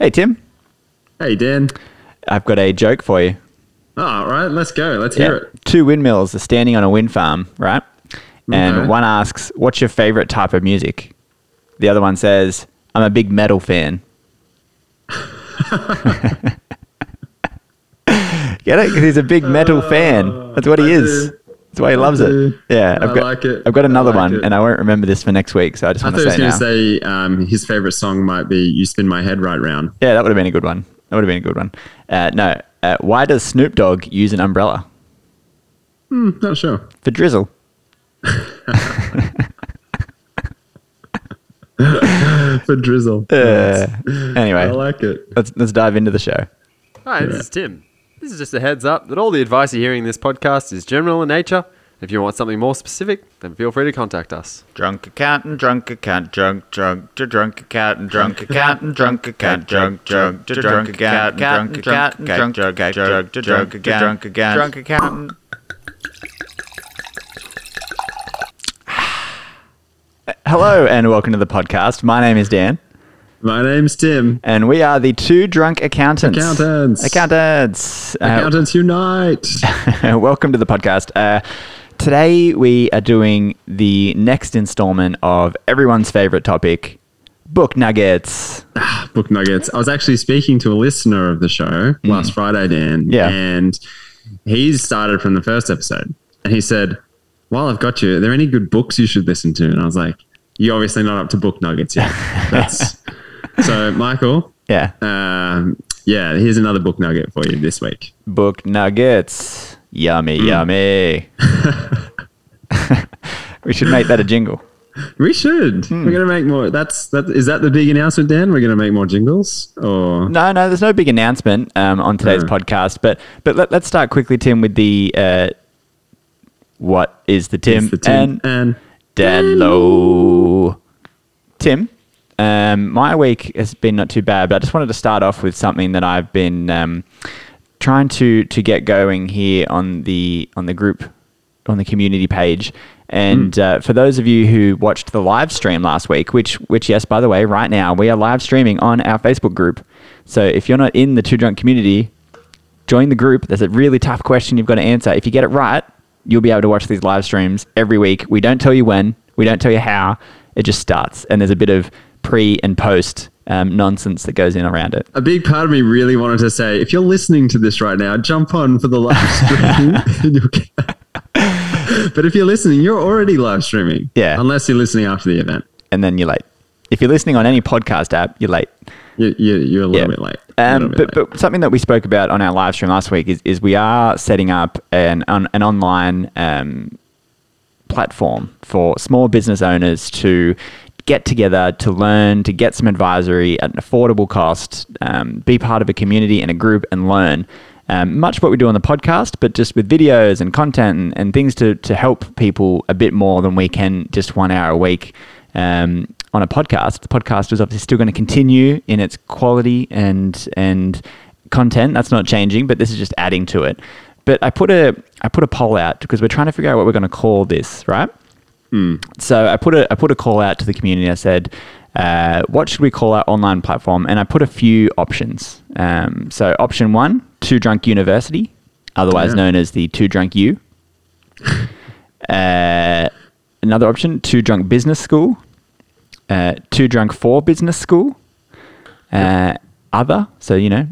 Hey, Tim, Hey, Dan. I've got a joke for you. Oh, all right, let's go. Let's hear it. Two windmills are standing on a wind farm, right? And Okay. one asks, What's your favorite type of music? The other one says, I'm a big metal fan. Get it? 'Cause he's a big metal ah, fan. That's what he I is. do. That's why he loves it. Yeah, I I've got, like it. I've got another like one, it. and I won't remember this for next week, so I just I want thought to he was going to say um, his favorite song might be "You Spin My Head Right Round." Yeah, that would have been a good one. That would have been a good one. Uh, no, uh, why does Snoop Dogg use an umbrella? Hmm, not sure. For drizzle. For drizzle. Uh, anyway, I like it. let's let's dive into the show. Hi, this is Tim. This is just a heads up that all the advice you're hearing in this podcast is general in nature. If you want something more specific, then feel free to contact us. Drunk accountant, drunk accountant, drunk, drunk, to drunk accountant, drunk accountant, drunk accountant, drunk, drunk, to drunk accountant, drunk accountant, drunk, drunk, drunk, to drunk again, drunk again, drunk accountant. Hello and welcome to the podcast. My name is Dan, My name's Tim. and we are the two drunk accountants. Accountants. Accountants. Uh, Accountants unite. welcome to the podcast. Uh, today we are doing the next installment of everyone's favorite topic, book nuggets. Book nuggets. I was actually speaking to a listener of the show last Friday, Dan. Mm. Yeah. And he started from the first episode, and he said, "While I've got you, are there any good books you should listen to?" And I was like, "You're obviously not up to book nuggets yet." That's so, Michael. Yeah, Um, yeah, here's another book nugget for you this week. book nuggets. Yummy, Mm. yummy. we should make that a jingle. We should. Hmm. We're gonna make more. That's that. Is that the big announcement, Dan? We're gonna make more jingles, or No, no, there's no big announcement um, on today's Uh. podcast, but but let, let's start quickly, Tim, with the uh, what is the Tim, the Tim and and Dan Low. Tim, um, my week has been not too bad, but I just wanted to start off with something that I've been um, trying to to get going here on the on the group on the community page. And uh, for those of you who watched the live stream last week, which which yes, by the way, right now we are live streaming on our Facebook group. So if you're not in the Two Drunk community, join the group. There's a really tough question you've got to answer. If you get it right, you'll be able to watch these live streams every week. We don't tell you when, we don't tell you how. It just starts, and there's a bit of pre and post um, nonsense that goes in around it. a big part of me really wanted to say, if you're listening to this right now, jump on for the live stream. And you'll get- but if you're listening, you're already live streaming. Yeah. Unless you're listening after the event, And then you're late. If you're listening on any podcast app, you're late. you, you, you're a little Yeah. bit late. Um, bit but, late. but something that we spoke about on our live stream last week is, is we are setting up an, an, an online um, platform for small business owners to get together to learn, to get some advisory at an affordable cost, um, be part of a community and a group and learn. Um, much what we do on the podcast, but just with videos and content and, and things to, to help people a bit more than we can just one hour a week um, on a podcast. The podcast is obviously still going to continue in its quality and and content. That's not changing, but this is just adding to it. But I put a I put a poll out because we're trying to figure out what we're going to call this, right? So I put a I put a call out to the community. I said, uh, "What should we call our online platform?" And I put a few options. Um, so option one, Two Drunk University, otherwise Yeah. known as the Two Drunk U. uh, another option, Two Drunk Business School, uh, Two Drunk for Business School. Uh, other, so you know,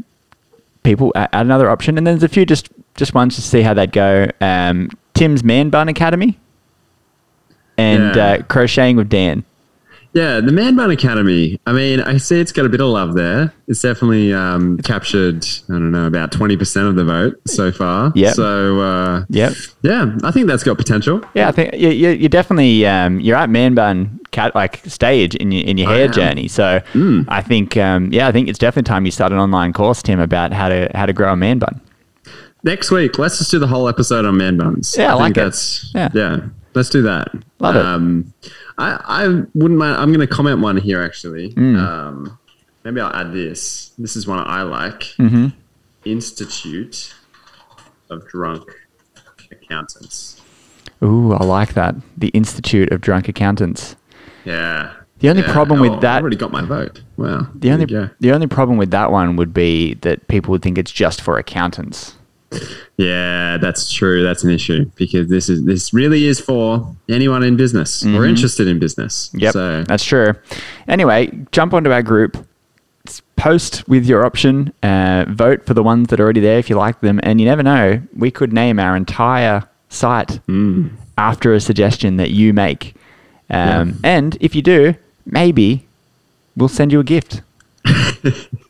people add another option, and then there's a few just just ones to see how they'd go. Um, Tim's Man Bun Academy and Yeah. uh, crocheting with Dan. Yeah, the Man Bun Academy. I mean, I see it's got a bit of love there. It's definitely um, captured, I don't know, about 20% of the vote so far. Yeah. So, uh, Yep. yeah, I think that's got potential. Yeah, I think you, you, you're definitely um, you're at man bun cat like stage in your in your hair journey. So I think um, yeah, I think it's definitely time you start an online course, Tim, about how to how to grow a man bun. Next week, let's just do the whole episode on man buns. Yeah, I think like it. that's Yeah. yeah. Let's do that. Love it. um, I I wouldn't mind. I'm going to comment one here actually. Mm. Um, maybe I'll add this. This is one I like. Mm-hmm. Institute of Drunk Accountants. Ooh, I like that. The Institute of Drunk Accountants. Yeah. The only Yeah. problem Oh, with I that, already got my vote. Wow. the only the only problem with that one would be that people would think it's just for accountants. Yeah, that's true. That's an issue because this is this really is for anyone in business or interested in business. Mm-hmm. Yep, So that's true. Anyway, jump onto our group, post with your option, uh, vote for the ones that are already there if you like them, and you never know, we could name our entire site Mm. after a suggestion that you make. Um, Yeah. And if you do, maybe we'll send you a gift.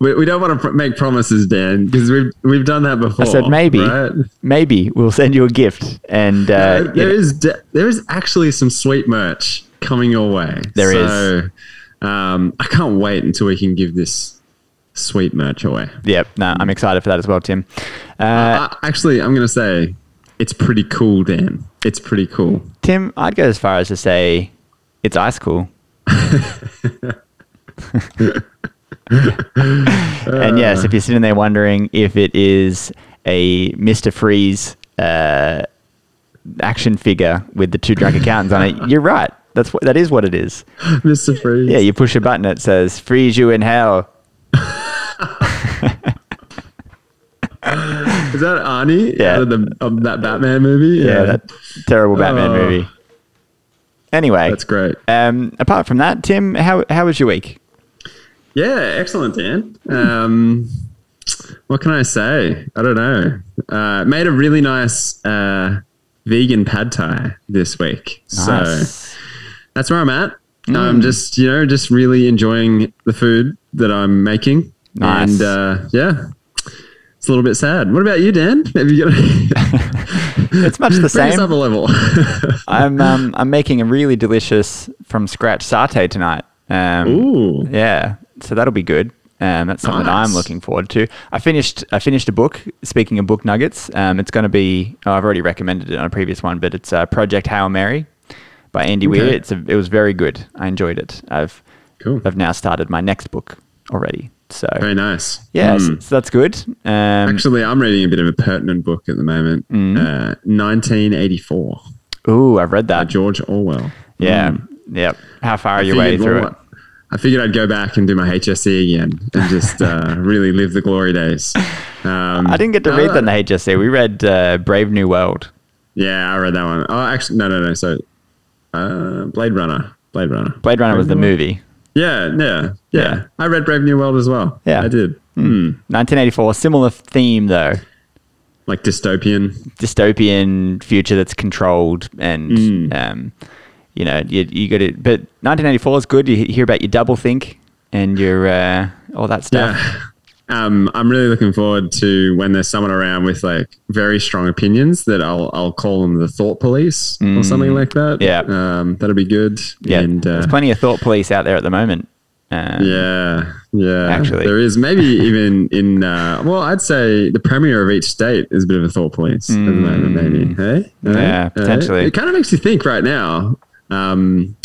we, we don't want to pr- make promises, Dan, because we've we've done that before. I said maybe, Right? maybe we'll send you a gift. And uh, there is de- there is actually some sweet merch coming your way. There is. is. Um, I can't wait until we can give this sweet merch away. Yep, no, I'm excited for that as well, Tim. Uh, Uh, actually, I'm going to say it's pretty cool, Dan. It's pretty cool. Tim, I'd go as far as to say it's ice cool. and yes, if you're sitting there wondering if it is a Mr. Freeze uh, action figure with the two drunk accountants on it, you're right. That's what that is what it is. Mr. Freeze. Yeah, you push a button, it says "Freeze you in hell." Is that Arnie? Yeah. Out of, the, of that Batman movie? Yeah, that terrible Batman Oh. movie. Anyway, That's great. Um, apart from that, Tim, how how was your week? Yeah, excellent, Dan. Um, what can I say? I don't know. Uh, made a really nice uh, vegan pad thai this week. So that's where I'm at. Mm. I'm just, you know, just really enjoying the food that I'm making. Nice. And uh, yeah, it's a little bit sad. What about you, Dan? Have you got It's much the same. up a level? I'm um, I'm making a really delicious from scratch satay tonight. Um, Ooh. Yeah, so that'll be good. Um, that's something I'm looking forward to. I finished I finished a book. Speaking of book nuggets, um, it's going to be. Oh, I've already recommended it on a previous one, but it's uh, Project Hail Mary by Andy Weir. It's a, it was very good. I enjoyed it. I've Cool. I've now started my next book already. So Very nice. yeah, so, Mm. so that's good. Um, Actually, I'm reading a bit of a pertinent book at the moment. Mm. Uh, 1984 ooh, I've read by that. George Orwell. Yeah, Mm. yep. How far are you way through it? I figured I'd go back and do my HSC again and just uh, really live the glory days. Um, I didn't get to read that in the HSC. We read uh, Brave New World. Yeah, I read that one. Oh, actually, no, no, no. So, uh, Blade Runner. Blade Runner. Blade Runner was the movie. Yeah, yeah, yeah, Yeah. I read Brave New World as well. Yeah. I did. Hmm. 1984, similar theme though. Like dystopian. Dystopian future that's controlled and, Mm. um, you know, you, you got it. But 1984 is good. You hear about your double think and your uh, all that stuff. Yeah. Um, I'm really looking forward to when there's someone around with like very strong opinions that I'll I'll call them the thought police or something like that. Mm. Yeah. Um, that'll be good. Yeah, And, uh, there's plenty of thought police out there at the moment. Um, Yeah, yeah. Actually. there is maybe even in uh, well, I'd say the premier of each state is a bit of a thought police at the moment. Maybe, hey, Mm. Yeah, potentially. It kind of makes you think right now, um,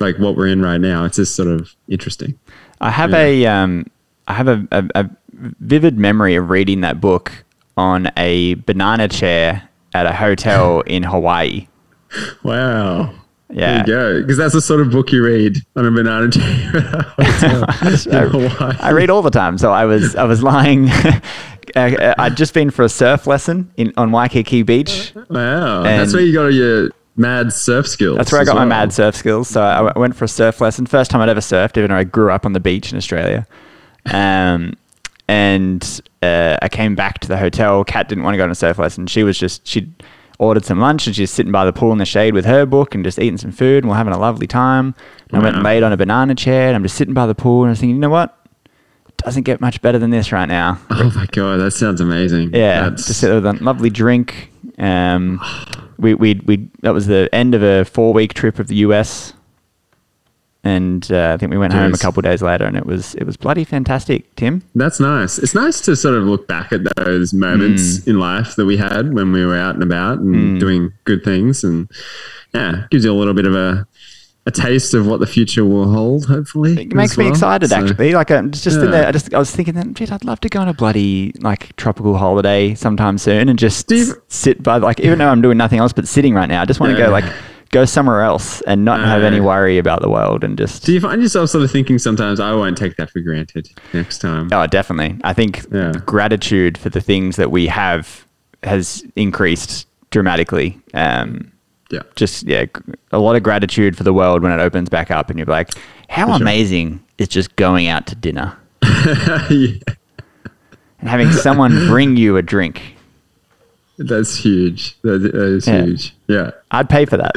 like what we're in right now. It's just sort of interesting. I have a um, I have a, a, a vivid memory of reading that book on a banana chair at a hotel in Hawaii. Wow. Yeah. There you go. Because that's the sort of book you read on a banana chair at a hotel in Hawaii. I read all the time, so I was I was lying. uh, I'd just been for a surf lesson in on Waikiki Beach. Wow. And- that's where you got your mad surf skills. That's where I got my mad surf skills. So I went for a surf lesson. First time I'd ever surfed, even though I grew up on the beach in Australia. Um, and uh, I came back to the hotel. Kat didn't want to go on a surf lesson. She was just she'd ordered some lunch and she's sitting by the pool in the shade with her book and just eating some food and we're having a lovely time. And I went and laid on a banana chair and I'm just sitting by the pool and I was thinking, you know what? It doesn't get much better than this right now. Oh my god, that sounds amazing. Yeah, That's- just sit with a lovely drink. Um, we we we that was the end of a four week trip of the US, and uh, I think we went home a couple days later, and it was it was bloody fantastic. Tim, That's nice. It's nice to sort of look back at those moments Mm. in life that we had when we were out and about and doing good things, and yeah, gives you a little bit of a a taste of what the future will hold. Hopefully, it makes me well. excited So- actually. Like I'm just in there. I just I was thinking that, I'd love to go on a bloody like tropical holiday sometime soon and just s- sit by like even though I'm doing nothing else but sitting right now. I just want to Yeah. go like go somewhere else and not have any Uh. worry about the world and just. Do you find yourself sort of thinking sometimes, I won't take that for granted next time? Oh, definitely. I think Yeah. gratitude for the things that we have has increased dramatically. Um, Yeah. just yeah, a lot of gratitude for the world when it opens back up, and you're like, how sure. amazing is just going out to dinner yeah. and having someone bring you a drink. That's huge. That, that is Yeah. huge. Yeah. I'd pay for that.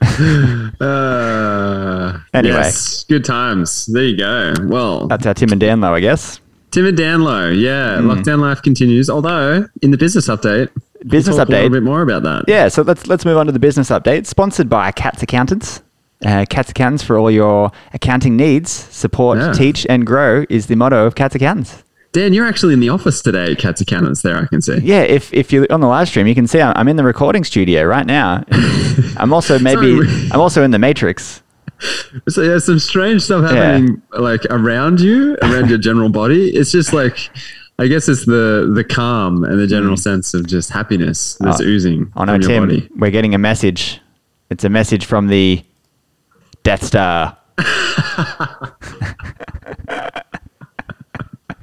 Uh, Anyway. yes, good times. There you go. Well, That's our Tim and Danlow, I guess. Tim and Danlow. Yeah, lockdown life continues. Although in the business update, Business talk a little bit more about that. Yeah, so let's let's move on to the business update. Sponsored by Cats Accountants. Uh, Cats Accountants for all your accounting needs. Support, Yeah. teach, and grow is the motto of Cats Accountants. Dan, you're actually in the office today, Cats Accountants. There, I can see. Yeah, if, if you're on the live stream, you can see I'm in the recording studio right now. I'm also maybe. I'm also in the Matrix. So yeah, some strange stuff happening like around you, around your general body. It's just like, I guess it's the the calm and the general mm. sense of just happiness that's Oh. oozing no, from Tim, body. we're getting a message. It's a message from the Death Star.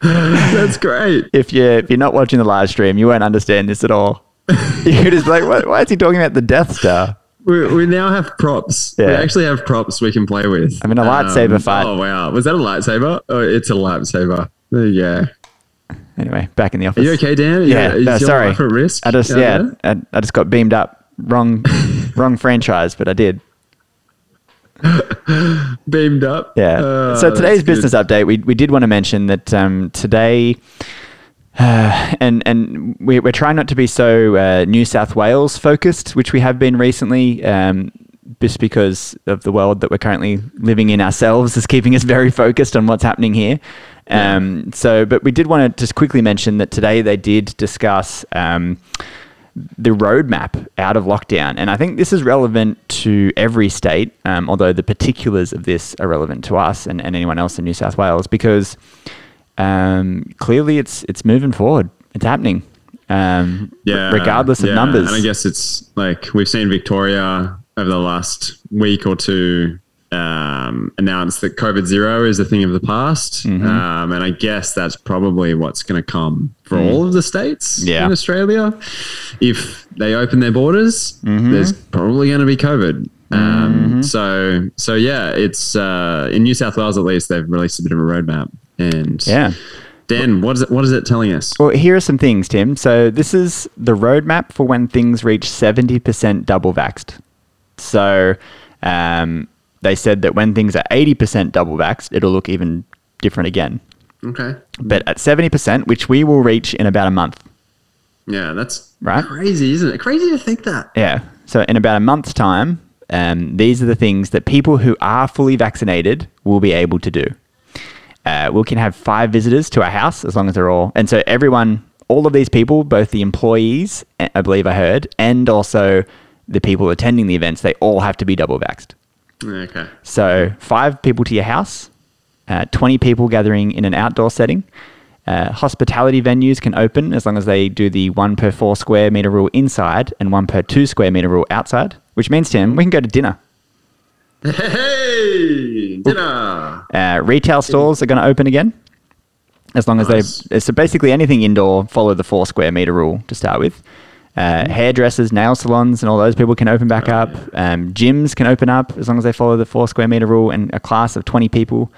That's great. If you're if you're not watching the live stream, you won't understand this at all. You're just like, what, why is he talking about the Death Star? We, we now have props. We actually have props we can play with. I mean, a lightsaber um, fight. Oh wow, was that a lightsaber? Oh, it's a lightsaber. There you go. Anyway, back in the Are office. you okay, Dan? Yeah, is no, sorry. risk? I just yeah? I, I just got beamed up. Wrong, wrong franchise, but I did. beamed up. Yeah. Oh, so today's that's good. business update, we, we did want to mention that um, today, uh, and and we, we're trying not to be so uh, New South Wales focused, which we have been recently, um, just because of the world that we're currently living in ourselves is keeping us very focused on what's happening here. Um, so, but we did want to just quickly mention that today they did discuss. Um, the roadmap out of lockdown. And I think this is relevant to every state, um, although the particulars of this are relevant to us and, and anyone else in New South Wales because um, clearly it's it's moving forward. It's happening. Um, yeah, regardless of yeah. numbers. And I guess it's like we've seen Victoria over the last week or two um, announce that COVID zero is a thing of the past, Mm-hmm. um, and I guess that's probably what's going to come for all of the states Mm. Yeah. in Australia. If they open their borders, Mm-hmm. there's probably going to be COVID. Um, So, so yeah, it's uh, in New South Wales at least they've released a bit of a roadmap. And yeah. Dan, what is it? What is it telling us? Well, here are some things, Tim. So this is the roadmap for when things reach 70% double vaxxed. So um, they said that when things are 80% double vaxxed, it'll look even different again. Okay. But at 70%, which we will reach in about a month, Yeah, that's Right. crazy, isn't it? Crazy to think that. Yeah. So in about a month's time, um, these are the things that people who are fully vaccinated will be able to do. Uh, we can have five visitors to our house as long as they're all, and so everyone, all of these people, both the employees, eh, I believe I heard, and also the people attending the events, they all have to be double vaxxed. Okay. So five people to your house, uh, 20 people gathering in an outdoor setting. Uh, hospitality venues can open as long as they do the one per four square meter rule inside and one per two square meter rule outside, which means, Tim, we can go to dinner. Hey, dinner. Uh, retail stores are going to open again as long as Nice. they. So basically, anything indoor, follow the four square meter rule to start with. Uh, hairdressers, nail salons, and all those people can open back up. Um, gyms can open up as long as they follow the four square meter rule and a class of 20 people.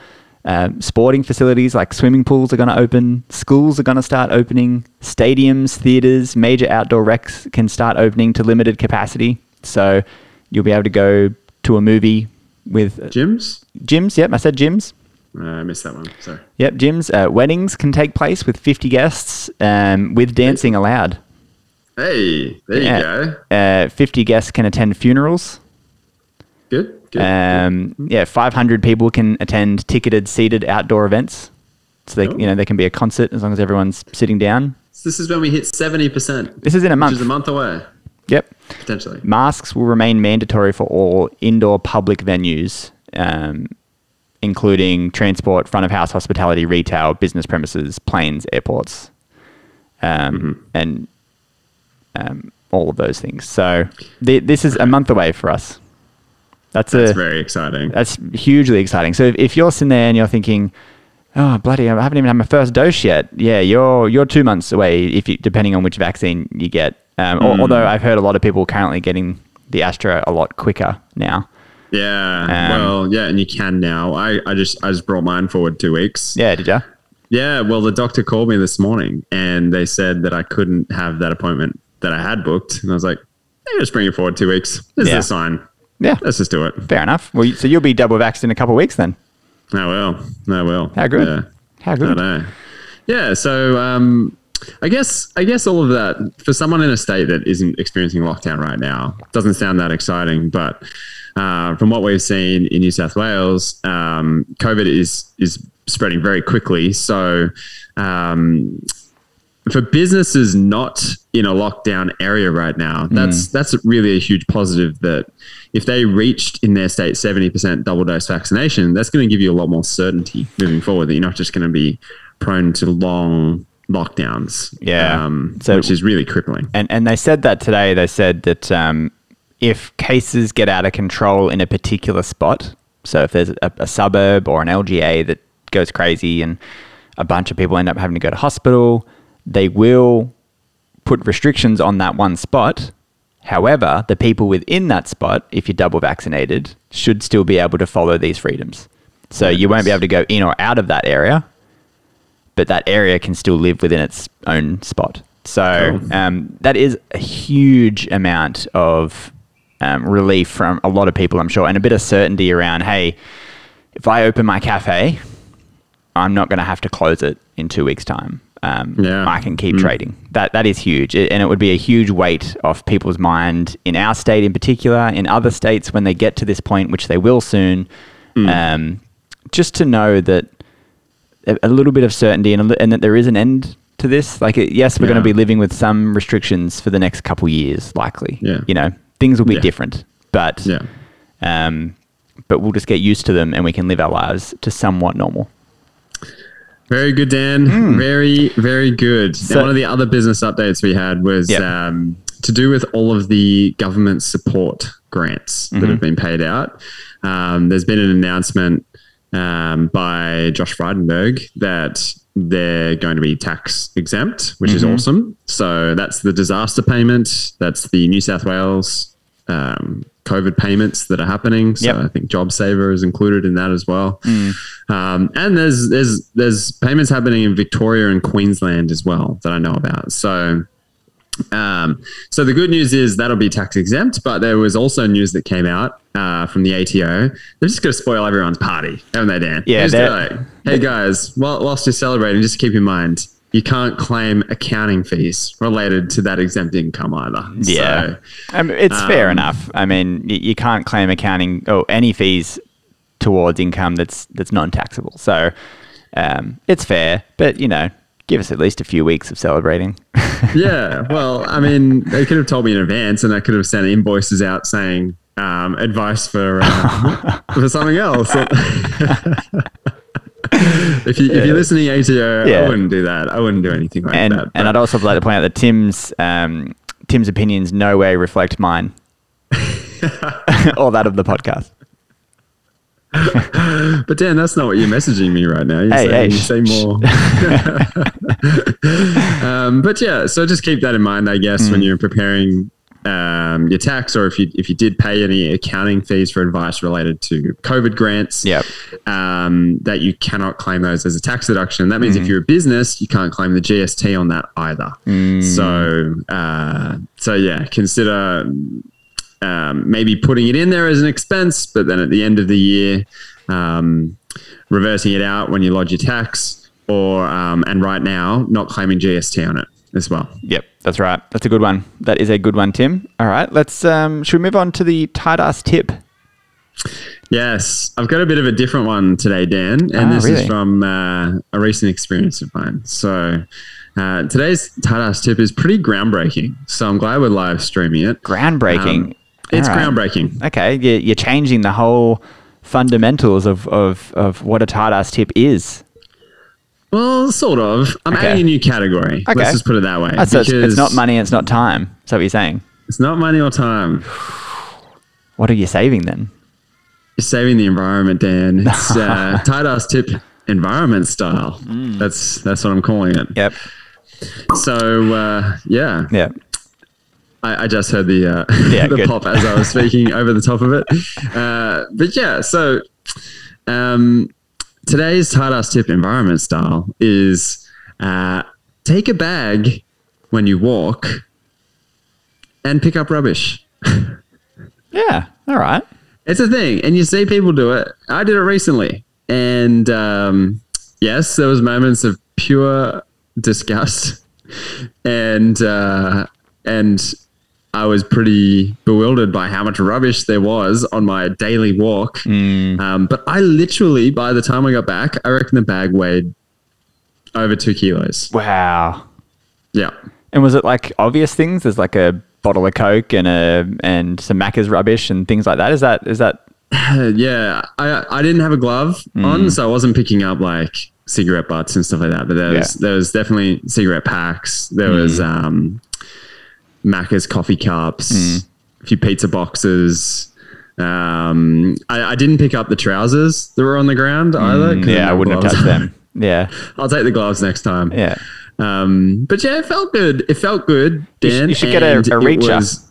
Um, sporting facilities like swimming pools are going to open. Schools are going to start opening. Stadiums, theaters, major outdoor recs can start opening to limited capacity. So you'll be able to go to a movie with Gyms? gyms. Yep, I said gyms. Uh, I missed that one. Sorry. Yep, gyms. Uh, weddings can take place with 50 guests um, with dancing allowed. Hey, there you go. Uh, 50 guests can attend funerals. Good. Good. Um, yeah, 500 people can attend ticketed seated outdoor events. So they, Oh. you know, they can be a concert as long as everyone's sitting down. So this is when we hit seventy percent, This is in a month. which is a month away Yep. potentially. Masks will remain mandatory for all indoor public venues, um, including transport, front of house hospitality, retail, business premises, planes, airports. Um, And um, all of those things. So th- this is a month away for us. That's, That's a very exciting. that's hugely exciting. So if, if you're sitting there and you're thinking, "Oh bloody, I haven't even had my first dose yet," yeah, you're you're two months away if you, depending on which vaccine you get. Um, al- Although I've heard a lot of people currently getting the Astra a lot quicker now. Yeah. Um, well, yeah, and you can now. I, I just I just brought mine forward two weeks. Yeah, did you? Yeah, well, the doctor called me this morning and they said that I couldn't have that appointment that I had booked. And I was like, hey, just bring it forward two weeks. This Yeah. is a sign. Yeah, Let's just do it. fair enough. Well, so you'll be double vaxxed in a couple of weeks then. I will. I will. How good? Yeah. How I good? know. Yeah. So, um, I guess I guess all of that for someone in a state that isn't experiencing lockdown right now doesn't sound that exciting. But uh, from what we've seen in New South Wales, um, COVID is is spreading very quickly. So. Um, for businesses not in a lockdown area right now, that's that's really a huge positive. That if they reached in their state seventy percent double dose vaccination, that's going to give you a lot more certainty moving forward. That you're not just going to be prone to long lockdowns. Yeah. um, So- which is really crippling. And and they said that today. They said that um, if cases get out of control in a particular spot, so if there's a, a suburb or an LGA that goes crazy and a bunch of people end up having to go to hospital, they will put restrictions on that one spot. However, the people within that spot, if you're double vaccinated, should still be able to follow these freedoms. So you won't be able to go in or out of that area, but that area can still live within its own spot. So um, that is a huge amount of um, relief from a lot of people, I'm sure, and a bit of certainty around hey, if I open my cafe, I'm not going to have to close it in two weeks' time. Um, Yeah. I can keep trading. That that is huge, It- and it would be a huge weight off people's mind in our state, in particular, in other states when they get to this point, which they will soon. Um, just to know that a, a little bit of certainty and, a and that there is an end to this. Like, it- yes, we're going to be living with some restrictions for the next couple years, likely. Yeah. You know, things will be Yeah. different, but Yeah. um, but we'll just get used to them and we can live our lives to somewhat normal. Very good, Dan. Very, very good. So- one of the other business updates we had was Yep. um, to do with all of the government support grants Mm-hmm. that have been paid out. Um, there's been an announcement um, by Josh Frydenberg that they're going to be tax exempt, which is Mm-hmm. awesome. So that's the disaster payment. That's the New South Wales um, COVID payments that are happening. So Yep. I think JobSaver is included in that as well. Mm. Um, and there's there's there's payments happening in Victoria and Queensland as well that I know about. So. Um, so the good news is that'll be tax exempt, but there was also news that came out uh, from the ATO. They're just going to spoil everyone's party, haven't they, Dan? Yeah, They're they're- just like, hey guys, while, whilst you're celebrating, just keep in mind you can't claim accounting fees related to that exempt income either. Yeah. So, I mean, it's fair Um, enough. I mean, you can't claim accounting or any fees towards income that's that's non-taxable. So um, it's fair, but you know, give us at least a few weeks of celebrating. yeah. Well, I mean, they could have told me in advance, and I could have sent invoices out saying um, advice for uh, for something else. if you if you're listening ATO, Yeah. I wouldn't do that. I wouldn't do anything like and that. and I'd also like to point out that Tim's um, Tim's opinions no way reflect mine or that of the podcast. But Dan, that's not what you're messaging me right now. You're Hey, saying, hey, you say more. um, but yeah, so just keep that in mind, I guess, Hmm. when you're preparing um, your tax, or if you if you did pay any accounting fees for advice related to COVID grants, Yep. um, that you cannot claim those as a tax deduction. That means if you're a business, you can't claim the GST on that either. Hmm. So, uh, so yeah, consider um, maybe putting it in there as an expense, but then at the end of the year, um, reversing it out when you lodge your tax, or um, and right now not claiming GST on it as well. Yep, that's right. That's a good one. That is a good one, Tim. All right, let's um, should we move on to the tight ass tip? Yes, I've got a bit of a different one today, Dan, and Ah, this really? is from uh, a recent experience of mine. So. Uh, today's tight ass tip is pretty groundbreaking, so I'm glad we're live streaming it. Groundbreaking. Um, it's right. groundbreaking. Okay, you're, you're changing the whole fundamentals of, of, of what a tight ass tip is. Well, sort of. I'm Okay. adding a new category. Okay. Let's just put it that way. Oh, so it's, it's not money, it's not time. Is that what you're saying? It's not money or time. What are you saving then? You're saving the environment, Dan. It's uh, tight ass tip environment style. Mm. That's that's what I'm calling it. Yep. So uh, yeah, Yeah. I, I just heard the uh, Yeah, the good. pop as I was speaking over the top of it. Uh, but yeah, so um, today's tight ass tip environment style is uh, take a bag when you walk and pick up rubbish. Yeah. All right. It's a thing, and you see people do it. I did it recently, and um, yes, there was moments of pure disgust, and uh, and I was pretty bewildered by how much rubbish there was on my daily walk. Um, but I literally, by the time I got back, I reckon the bag weighed over two kilos. Wow. Yeah. And was it like obvious things? There's like a bottle of Coke and a and some Macca's rubbish and things like that. Is that is that yeah, I I didn't have a glove on, so I wasn't picking up like cigarette butts and stuff like that. But there was Yeah. there was definitely cigarette packs. There was um, Macca's coffee cups, a few pizza boxes. Um, I, I didn't pick up the trousers that were on the ground either. 'cause Yeah, I wouldn't have touched them. Yeah. I'll take the gloves next time. Yeah. Um, but yeah, it felt good. It felt good, You sh- Dan. you should get a- a it reacher. was-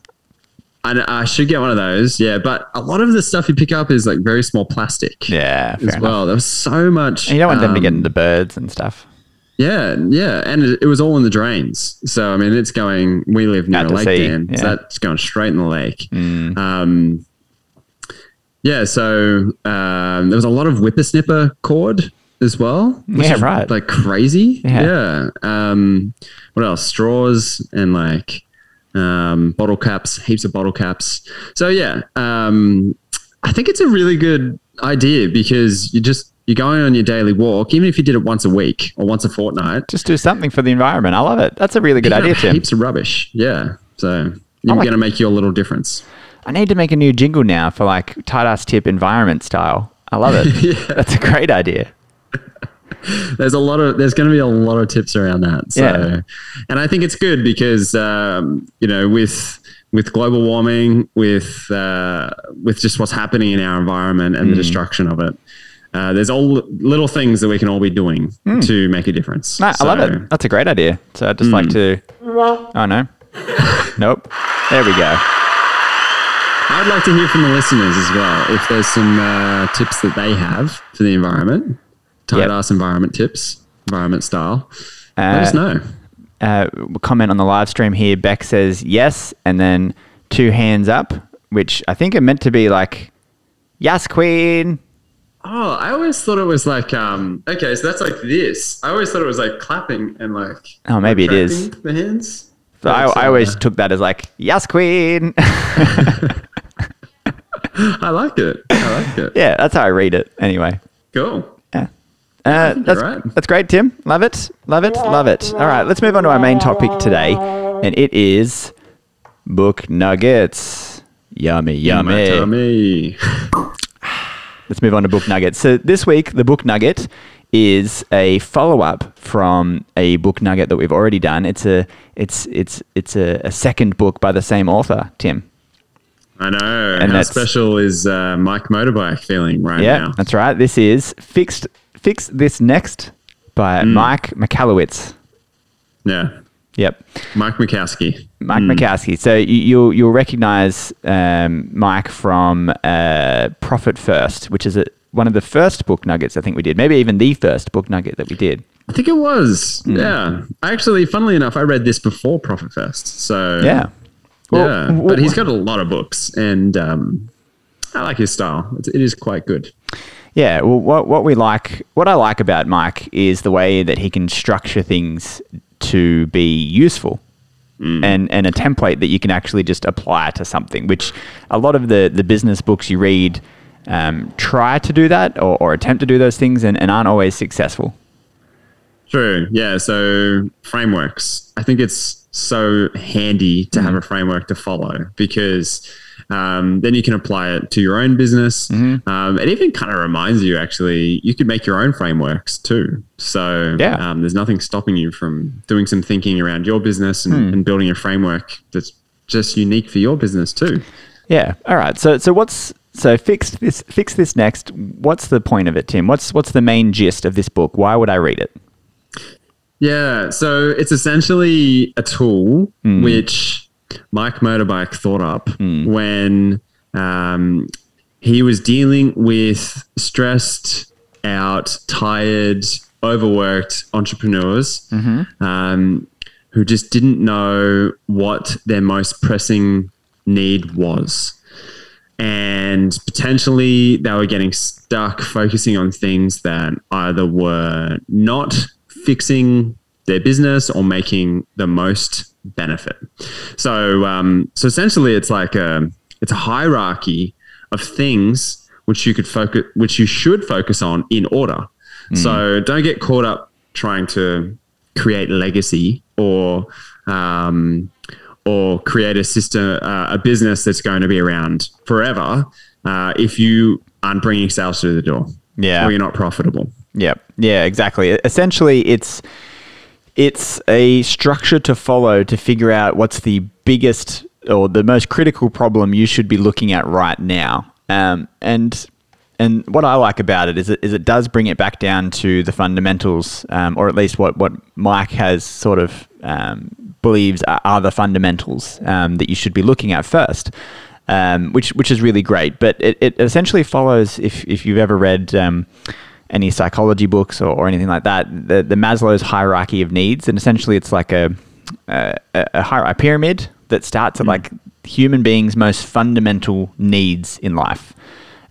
I, I should get one of those. Yeah, but a lot of the stuff you pick up is like very small plastic. Yeah. As enough. well. There was so much. And you don't want them to get um, into birds and stuff. Yeah, yeah, and it, it was all in the drains. So I mean, it's going. We live near a lake, sea, Dan. So that's going straight in the lake. Mm. Um, yeah, so um, there was a lot of whippersnipper cord as well. Yeah, right. Like crazy. Yeah. Yeah. Um, what else? Straws and like um, bottle caps, heaps of bottle caps. So yeah, um, I think it's a really good idea because you just you're going on your daily walk, even if you did it once a week or once a fortnight. Just do something for the environment. I love it. That's a really good idea, Tim. Heaps of rubbish. Yeah. So you're like- going to make your little difference. I need to make a new jingle now for like tight ass tip environment style. I love it. yeah. That's a great idea. There's a lot of there's going to be a lot of tips around that. So, Yeah. and I think it's good because um, you know with with global warming, with uh, with just what's happening in our environment and the destruction of it. Uh, there's all little things that we can all be doing to make a difference. No, I love it. That's a great idea. So I'd just like to. Oh no. nope. There we go. I'd like to hear from the listeners as well if there's some uh, tips that they have for the environment, tight Yep. ass environment tips, environment style. Uh, Let us know. uh, comment on the live stream here. Beck says yes, and then two hands up, which I think are meant to be like, yes, queen. Oh, I always thought it was like um okay, so that's like this. I always thought it was like clapping and like Oh, maybe it is. the hands. But I, I always took that as like, yes, queen. I like it. I like it. yeah, that's how I read it anyway. Cool. Yeah. Uh, that's, right. that's great, Tim. Love it. Love it. Love it. All right, let's move on to our main topic today. And it is book nuggets. Yummy, yummy. Let's move on to book nuggets. So this week, the book nugget is a follow-up from a book nugget that we've already done. It's a it's it's it's a, a second book by the same author, Tim. I know. And How special is uh, Mike Motorbike feeling right Yeah, now? that's right. This is fixed. Fix this next by Mm. Mike Michalowicz. Yeah. Yep. Mike Mikowski. Mike McCaskey. So you, you'll you'll recognize um, Mike from uh, Profit First, which is a, one of the first book nuggets I think we did. Maybe even the first book nugget that we did. I think it was. Hmm. Yeah. Actually, funnily enough, I read this before Profit First. So Yeah. Well, yeah. w- But he's got a lot of books, and um, I like his style. It's, it is quite good. Yeah, well, what what we like, what I like about Mike is the way that he can structure things to be useful, and and a template that you can actually just apply to something. Which a lot of the the business books you read um, try to do that or, or attempt to do those things and, and aren't always successful. True. Yeah. So frameworks. I think it's so handy to Mm. have a framework to follow because Um, then you can apply it to your own business. Mm-hmm. Um, it even kind of reminds you, actually, you could make your own frameworks too. So Yeah. um, there's nothing stopping you from doing some thinking around your business and, Hmm. and building a framework that's just unique for your business too. Yeah. All right. So so what's so fix this fix this next. What's the point of it, Tim? What's what's the main gist of this book? Why would I read it? Yeah, so it's essentially a tool which Mike Motorbike thought up when um, he was dealing with stressed out, tired, overworked entrepreneurs um, who just didn't know what their most pressing need was. And potentially they were getting stuck focusing on things that either were not fixing their business or making the most benefit. So, um, so essentially, it's like a it's a hierarchy of things which you could focus, which you should focus on in order. So, don't get caught up trying to create legacy or um, or create a system, uh, a business that's going to be around forever. Uh, if you aren't bringing sales through the door, Yeah. or you're not profitable. Yeah, yeah, exactly. Essentially, it's it's a structure to follow to figure out what's the biggest or the most critical problem you should be looking at right now. Um, and and what I like about it is it, is it does bring it back down to the fundamentals, um, or at least what what Mike has sort of um, believes are, are the fundamentals um, that you should be looking at first. Um, which which is really great, but it, it essentially follows if if you've ever read um, any psychology books or, or anything like that, the, the Maslow's hierarchy of needs, and essentially it's like a a, a, a pyramid that starts at like human beings' most fundamental needs in life.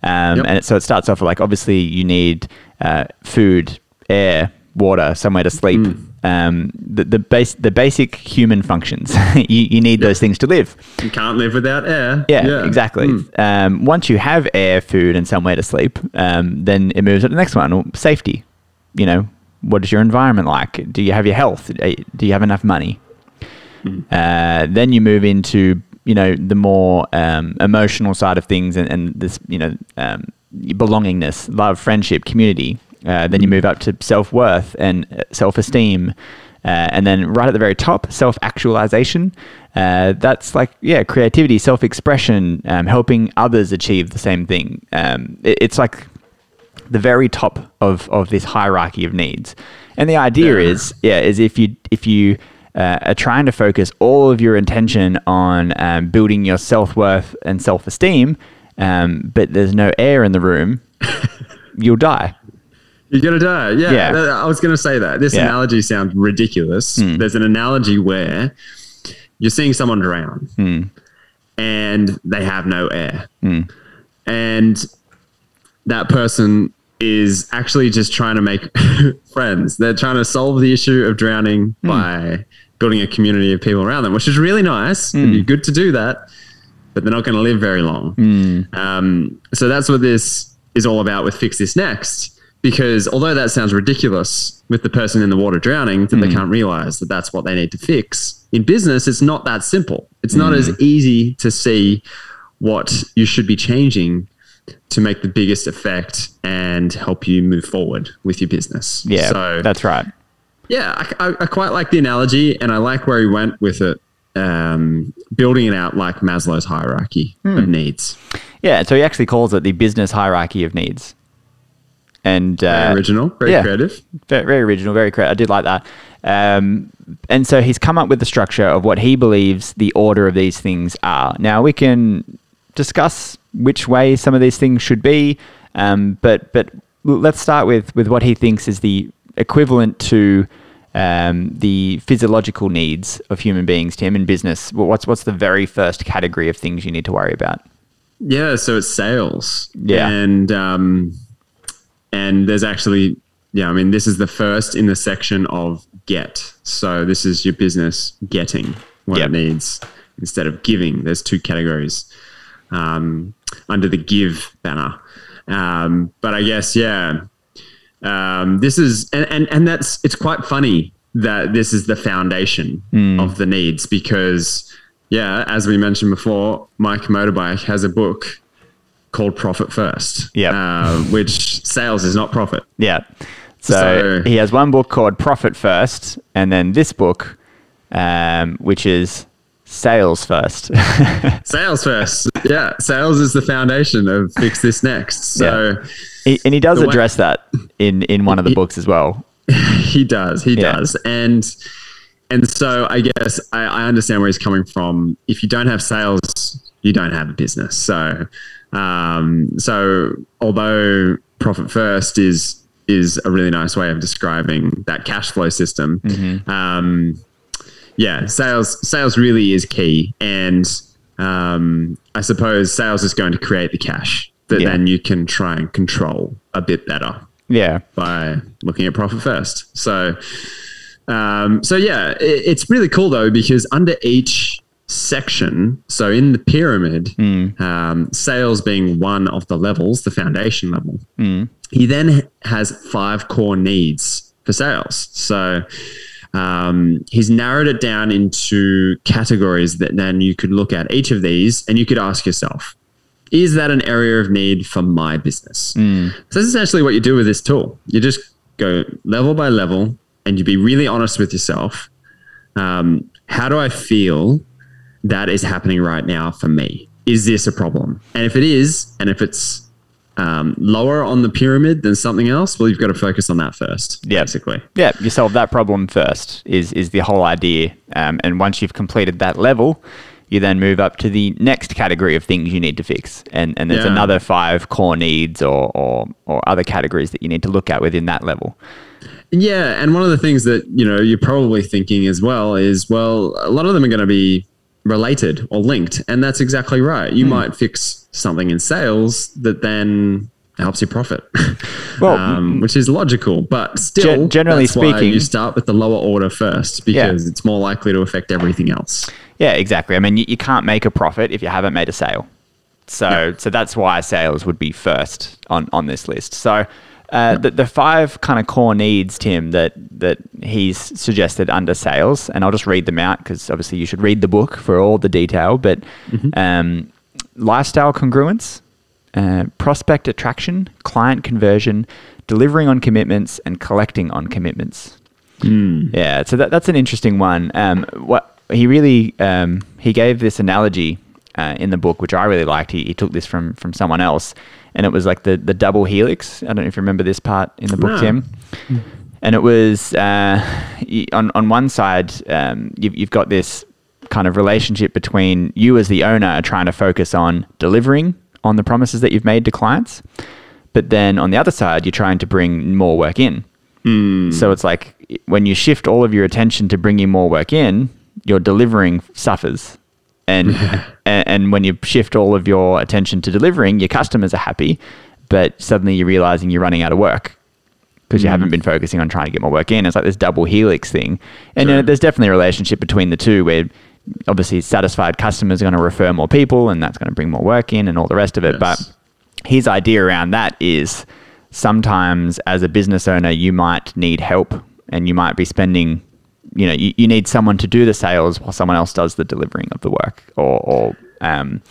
Um, Yep. And it, so it starts off with like obviously you need uh, food, air, water, somewhere to sleep. Um, the the base the basic human functions. you, you need those things to live. You can't live without air. Yeah, exactly. Um, once you have air, food, and somewhere to sleep, um, then it moves to the next one. Safety. You know, what is your environment like? Do you have your health? Do you have enough money? Uh, then you move into you know the more um, emotional side of things and, and this you know um, belongingness, love, friendship, community. Uh, then you move up to self worth and self esteem. Uh, and then right at the very top, self actualization. Uh, that's like, yeah, creativity, self expression, um, helping others achieve the same thing. Um, it- it's like the very top of, of this hierarchy of needs. And the idea Yeah. is, yeah, is if you if you uh, are trying to focus all of your intention on um, building your self worth and self esteem, um, but there's no air in the room, you'll die. You're gonna die. Yeah, Yeah. th- I was gonna say that. This Yeah. analogy sounds ridiculous. Hmm. There's an analogy where you're seeing someone drown, hmm. and they have no air, hmm. and that person is actually just trying to make friends. They're trying to solve the issue of drowning by building a community of people around them, which is really nice. It'd be good to do that, but they're not going to live very long. Um, so that's what this is all about with Fix This Next. Because although that sounds ridiculous with the person in the water drowning, that they hmm. can't realize that that's what they need to fix. In business, it's not that simple. It's not hmm. as easy to see what you should be changing to make the biggest effect and help you move forward with your business. Yeah, So that's right. yeah, I, I, I quite like the analogy, and I like where he went with it, um, building it out like Maslow's hierarchy of hmm. needs. Yeah, so he actually calls it the business hierarchy of needs. And Very uh, original, very yeah. creative. very, very original, very creative. I did like that. Um, and so he's come up with the structure of what he believes the order of these things are. Now we can discuss which way some of these things should be, um, but but let's start with with what he thinks is the equivalent to um, the physiological needs of human beings. Tim in business, what's what's the very first category of things you need to worry about? Yeah, so it's sales. Yeah. and um, and there's actually yeah, I mean this is the first in the section of get. So this is your business getting what Yep. it needs instead of giving. There's two categories um, under the give banner. Um, but I guess yeah, um, this is and, and and that's it's quite funny that this is the foundation of the needs because yeah, as we mentioned before, Mike Motorbike has a book called Profit First. Yep. Uh, which sales is not profit. Yeah. So, So- he has one book called Profit First, and then this book, um, which is Sales First. Sales first. Yeah. Sales is the foundation of Fix This Next. So He- and he does The way- address that in, in one of the He- books as well. he does. He Yeah. does. And and so I guess I, I understand where he's coming from. If you don't have sales, you don't have a business. So um, so although profit first is is a really nice way of describing that cash flow system. Um, yeah, sales sales really is key, and um, I suppose sales is going to create the cash that Yeah. then you can try and control a bit better Yeah. by looking at profit first. So, um, so yeah, it, it's really cool though because under each section, so in the pyramid, um, sales being one of the levels, the foundation level, he then has five core needs for sales. So. Um, he's narrowed it down into categories that then you could look at each of these and you could ask yourself, is that an area of need for my business? So that's essentially what you do with this tool. You just go level by level and you be really honest with yourself. Um, how do I feel that is happening right now for me? Is this a problem? And if it is, and if it's um, lower on the pyramid than something else, well, you've got to focus on that first, Yeah. basically. Yeah, you solve that problem first is is the whole idea. Um, and once you've completed that level, you then move up to the next category of things you need to fix. And and there's Yeah. another five core needs or, or or other categories that you need to look at within that level. Yeah, and one of the things that you know you're probably thinking as well is well, a lot of them are going to be related or linked, and that's exactly right. You might fix something in sales that then helps you profit, Well, um, which is logical, but still, Gen- generally speaking- you start with the lower order first because it's more likely to affect everything else. Yeah, exactly. I mean, you, you can't make a profit if you haven't made a sale. So, so that's why sales would be first on, on this list. So, uh, the, the five kind of core needs, Tim, that that he's suggested under sales, and I'll just read them out because obviously you should read the book for all the detail. But um, lifestyle congruence, uh, prospect attraction, client conversion, delivering on commitments, and collecting on commitments. Yeah, so that, that's an interesting one. Um, what he really um, he gave this analogy uh, in the book, which I really liked. He, he took this from from someone else, and it was like the the double helix. I don't know if you remember this part in the book, No. Tim. And it was uh, on on one side, um, you've, you've got this kind of relationship between you as the owner are trying to focus on delivering on the promises that you've made to clients, but then on the other side, you're trying to bring more work in. So it's like when you shift all of your attention to bringing more work in, your delivering suffers. And, and and when you shift all of your attention to delivering, your customers are happy, but suddenly you're realizing you're running out of work because you mm. haven't been focusing on trying to get more work in. It's like this double helix thing. And you know, there's definitely a relationship between the two where obviously satisfied customers are going to refer more people and that's going to bring more work in and all the rest of it. Yes. But his idea around that is sometimes as a business owner, you might need help and you might be spending, you know, you, you need someone to do the sales while someone else does the delivering of the work or, or um,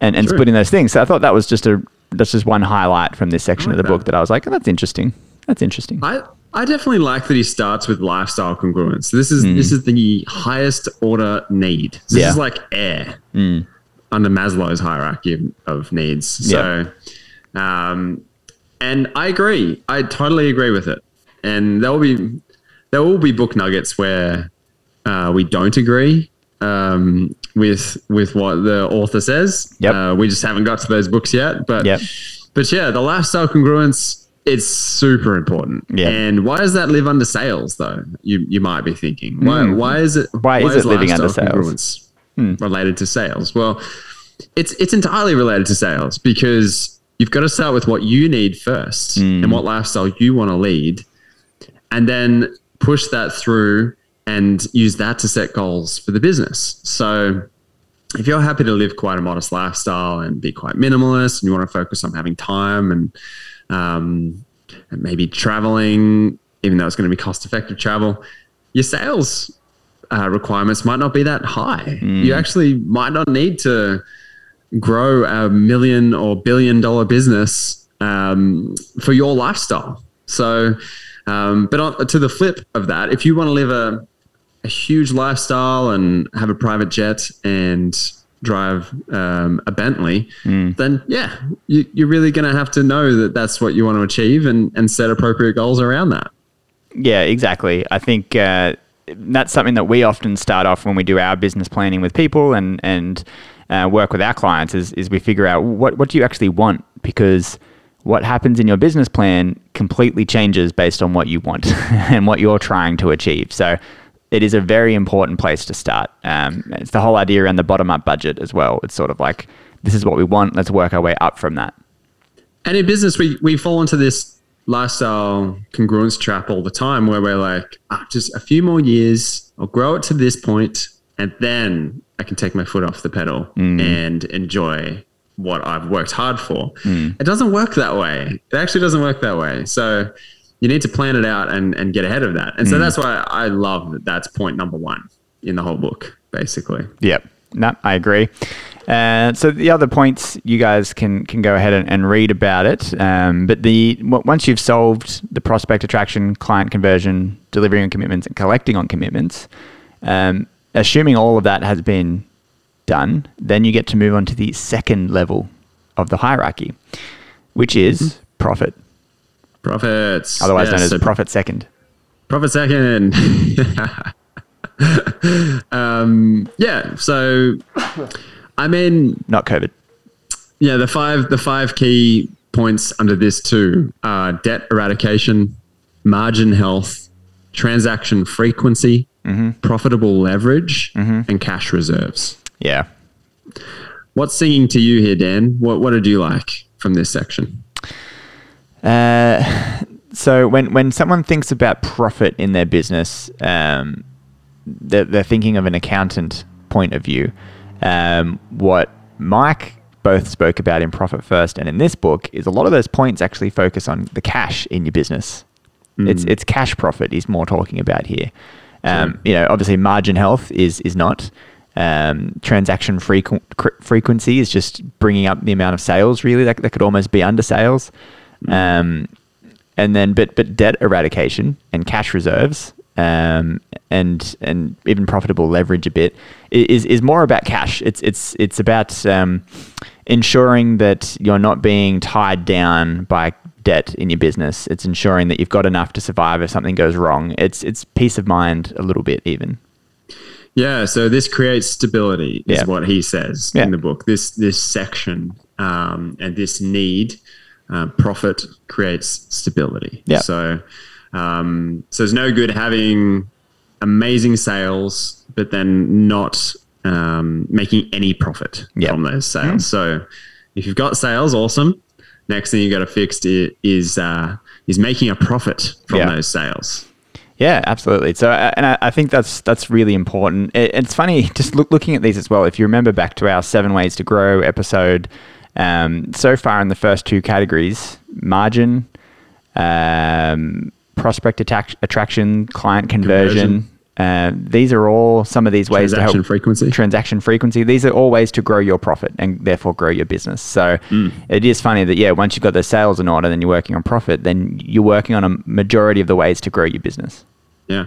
and, and splitting those things. So I thought that was just a, that's just one highlight from this section I of the like book that. that I was like, oh, that's interesting. That's interesting. I I definitely like that he starts with lifestyle congruence. This is this is the highest order need. This Hmm. Yeah. Is like air under Maslow's hierarchy of, of needs. So, um, and I agree. I totally agree with it. And there will be there will be book nuggets where uh, we don't agree um, with with what the author says. Yep. Uh, we just haven't got to those books yet. But Yep. but yeah, the lifestyle congruence is super important. Yeah. And why does that live under sales though? You you might be thinking. Why why is it Hmm. Why is it living under sales? Hmm. related to sales? Well, it's it's entirely related to sales because you've got to start with what you need first Hmm. and what lifestyle you want to lead and then push that through and use that to set goals for the business. So if you're happy to live quite a modest lifestyle and be quite minimalist and you want to focus on having time and, um, and maybe traveling, even though it's going to be cost effective travel, your sales uh, requirements might not be that high. You actually might not need to grow a million or billion dollar business um, for your lifestyle. So, um, but on, to the flip of that, if you want to live a, a huge lifestyle and have a private jet and drive um, a Bentley, then yeah, you, you're really going to have to know that that's what you want to achieve and, and set appropriate goals around that. Yeah, exactly. I think uh, that's something that we often start off when we do our business planning with people and and uh, work with our clients is is we figure out what what do you actually want because what happens in your business plan completely changes based on what you want and what you're trying to achieve. So it is a very important place to start. Um, it's the whole idea around the bottom up budget as well. It's sort of like this is what we want. Let's work our way up from that. And in business, we, we fall into this lifestyle congruence trap all the time where we're like, ah, just a few more years, I'll grow it to this point, and then I can take my foot off the pedal and enjoy what I've worked hard for. It doesn't work that way. It actually doesn't work that way. So you need to plan it out and, and get ahead of that. And so that's why I love that that's point number one in the whole book, basically. Yep. No, I agree. Uh, so the other points you guys can can go ahead and, and read about it. Um, but the w- once you've solved the prospect attraction, client conversion, delivering on commitments, and collecting on commitments, um, assuming all of that has been done, then you get to move on to the second level of the hierarchy, which is mm-hmm. profit, Profits. otherwise Yes, known as so profit second. Profit second. um, yeah. So, I mean, Not COVID. yeah, the five the five key points under this too are debt eradication, margin health, transaction frequency, mm-hmm. profitable leverage, mm-hmm. and cash reserves. Yeah. What's singing to you here, Dan? What what did you like from this section? Uh, so when when someone thinks about profit in their business, um, they're, they're thinking of an accountant point of view. Um, what Mike both spoke about in Profit First and in this book is a lot of those points actually focus on the cash in your business. It's it's cash profit he's more talking about here. Um, you know, obviously margin health is is not. Um, transaction frequ- cr- frequency is just bringing up the amount of sales. Really, that, that could almost be under sales. Um, and then, but but debt eradication and cash reserves, um, and and even profitable leverage a bit is is more about cash. It's it's it's about um, ensuring that you're not being tied down by debt in your business. It's ensuring that you've got enough to survive if something goes wrong. It's it's peace of mind a little bit even. Yeah, so this creates stability, is Yeah. what he says Yeah. in the book. This this section um, and this need, uh, profit creates stability. Yeah. So, um, so it's no good having amazing sales, but then not um, making any profit from those sales. So, if you've got sales, awesome. Next thing you got to fix is uh, is making a profit from those sales. Yeah, absolutely. So, uh, and I, I think that's that's really important. It, it's funny just look, looking at these as well. If you remember back to our seven ways to grow episode, um, so far in the first two categories, margin, um, prospect attack, attraction, client conversion. Uh, these are all some of these ways to help frequency. transaction frequency. These are all ways to grow your profit and therefore grow your business. So hmm. it is funny that yeah, once you've got the sales in order, then you're working on profit. Then you're working on a majority of the ways to grow your business. Yeah.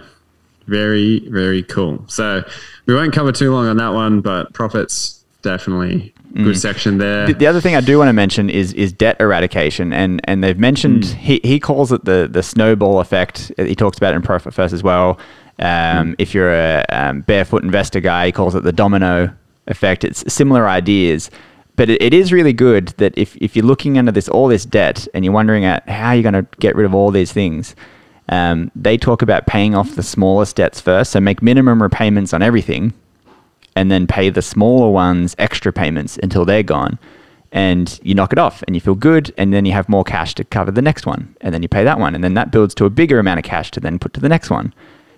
Very, very cool. So we won't cover too long on that one, but profits definitely good hmm. section there. The, the other thing I do want to mention is is debt eradication, and and they've mentioned hmm. he, he calls it the the snowball effect. He talks about it in Profit First as well. Um, If you're a um, barefoot investor guy, he calls it the domino effect. It's similar ideas, but it, it is really good that if if you're looking under this all this debt and you're wondering at how you're going to get rid of all these things. Um, they talk about paying off the smallest debts first, so make minimum repayments on everything, and then pay the smaller ones extra payments until they're gone. And you knock it off and you feel good. And then you have more cash to cover the next one. And then you pay that one. And then that builds to a bigger amount of cash to then put to the next one.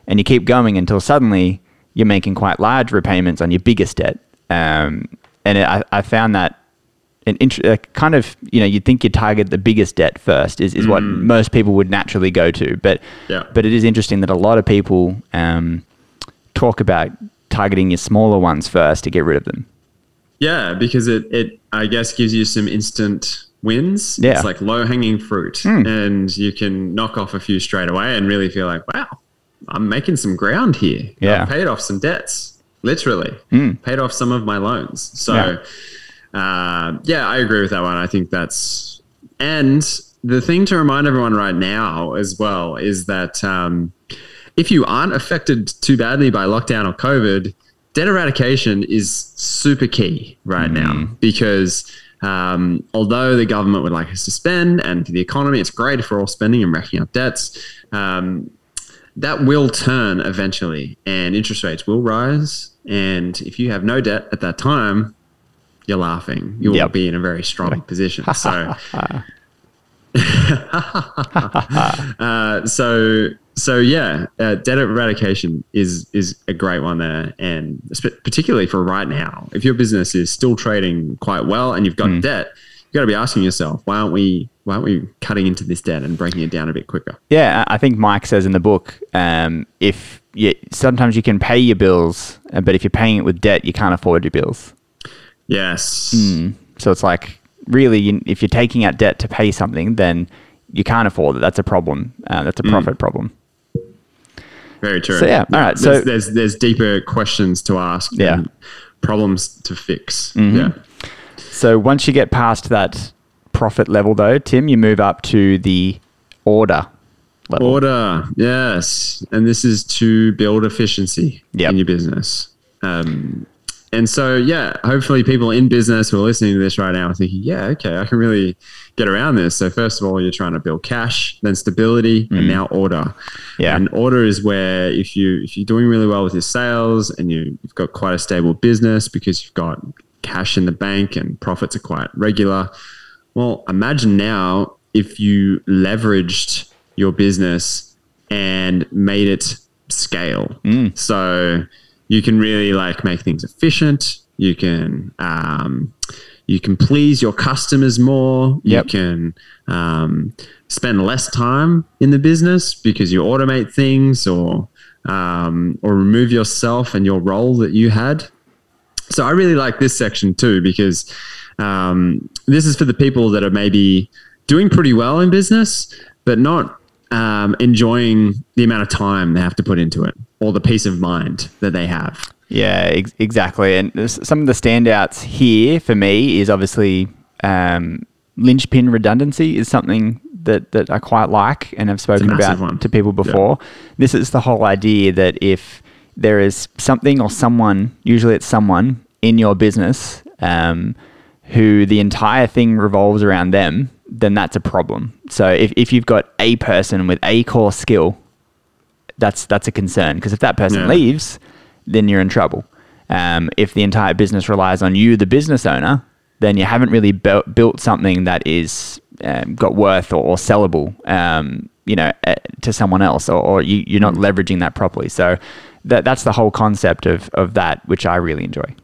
And you keep going until suddenly you're making quite large repayments on your biggest debt. Um, and it, I, I found that an int- uh, kind of, you know, you'd think you'd target the biggest debt first, is, is what most people would naturally go to. But, Yeah. but it is interesting that a lot of people um, talk about targeting your smaller ones first to get rid of them. Yeah, because it, it I guess gives you some instant wins. Yeah. It's like low hanging fruit. And you can knock off a few straight away and really feel like, wow, I'm making some ground here. Yeah. I've paid off some debts, literally. Paid off some of my loans. So Yeah. uh, yeah, I agree with that one. I think that's and the thing to remind everyone right now as well is that um, if you aren't affected too badly by lockdown or COVID, debt eradication is super key right now because um, although the government would like us to spend and for the economy, it's great if we're all spending and racking up debts. Um, that will turn eventually and interest rates will rise. And if you have no debt at that time, you're laughing. You'll Yep. be in a very strong position. So, uh, so, so yeah, uh, debt eradication is is a great one there, and particularly for right now, if your business is still trading quite well and you've got debt, you got to be asking yourself, why aren't we why aren't we cutting into this debt and breaking it down a bit quicker? Yeah, I think Mike says in the book, um, if you, sometimes you can pay your bills, uh, but if you're paying it with debt, you can't afford your bills. Yes. So it's like really, you, if you're taking out debt to pay something, then you can't afford it. That's a problem. Uh, that's a profit problem. Very true. So, yeah, all right, There's, so- there's there's deeper questions to ask. Yeah. problems to fix. Mm-hmm. Yeah. So once you get past that profit level, though, Tim, you move up to the order level. Order, yes, and this is to build efficiency Yep. in your business. Um, and so, yeah, hopefully, people in business who are listening to this right now are thinking, "Yeah, okay, I can really get around this." So, first of all, you're trying to build cash, then stability, and now order. Yeah. and order is where if you if you're doing really well with your sales and you, you've got quite a stable business because you've got cash in the bank and profits are quite regular. Well, imagine now if you leveraged your business and made it scale. So you can really like make things efficient. You can um, you can please your customers more. Yep. You can um, spend less time in the business because you automate things or um, or remove yourself and your role that you had. So I really like this section too because um, this is for the people that are maybe doing pretty well in business, but not um, enjoying the amount of time they have to put into it or the peace of mind that they have. Yeah, ex- exactly. And some of the standouts here for me is obviously um, linchpin redundancy is something that, that I quite like and have spoken about one. to people before. This is the whole idea that if there is something or someone, usually it's someone in your business um, who the entire thing revolves around them, then that's a problem. So if, if you've got a person with a core skill, that's that's a concern because if that person Yeah. leaves, then you're in trouble. Um, if the entire business relies on you, the business owner, then you haven't really built built something that is um, got worth or, or sellable, um, you know, uh, to someone else, or, or you, you're not leveraging that properly. So that that's the whole concept of of that, which I really enjoy.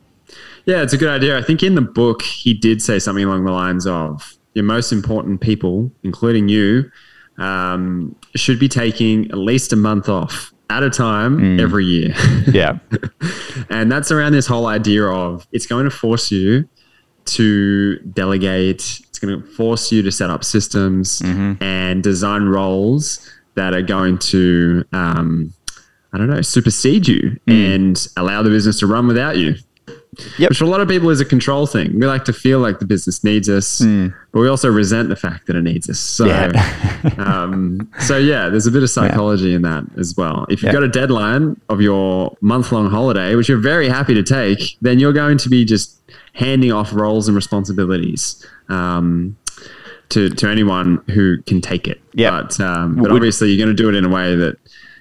Yeah, it's a good idea. I think in the book, he did say something along the lines of your most important people, including you, um, should be taking at least a month off at a time every year. Yeah, and that's around this whole idea of it's going to force you to delegate, it's going to force you to set up systems and design roles that are going to, um, I don't know, supersede you and allow the business to run without you. Yep. Which for a lot of people is a control thing. We like to feel like the business needs us, but we also resent the fact that it needs us. So, Yeah. um, so yeah, there's a bit of psychology in that as well. If you've Yeah. got a deadline of your month long holiday, which you're very happy to take, then you're going to be just handing off roles and responsibilities. Um, to, to anyone who can take it. Yeah. But, um, but Would- obviously, you're going to do it in a way that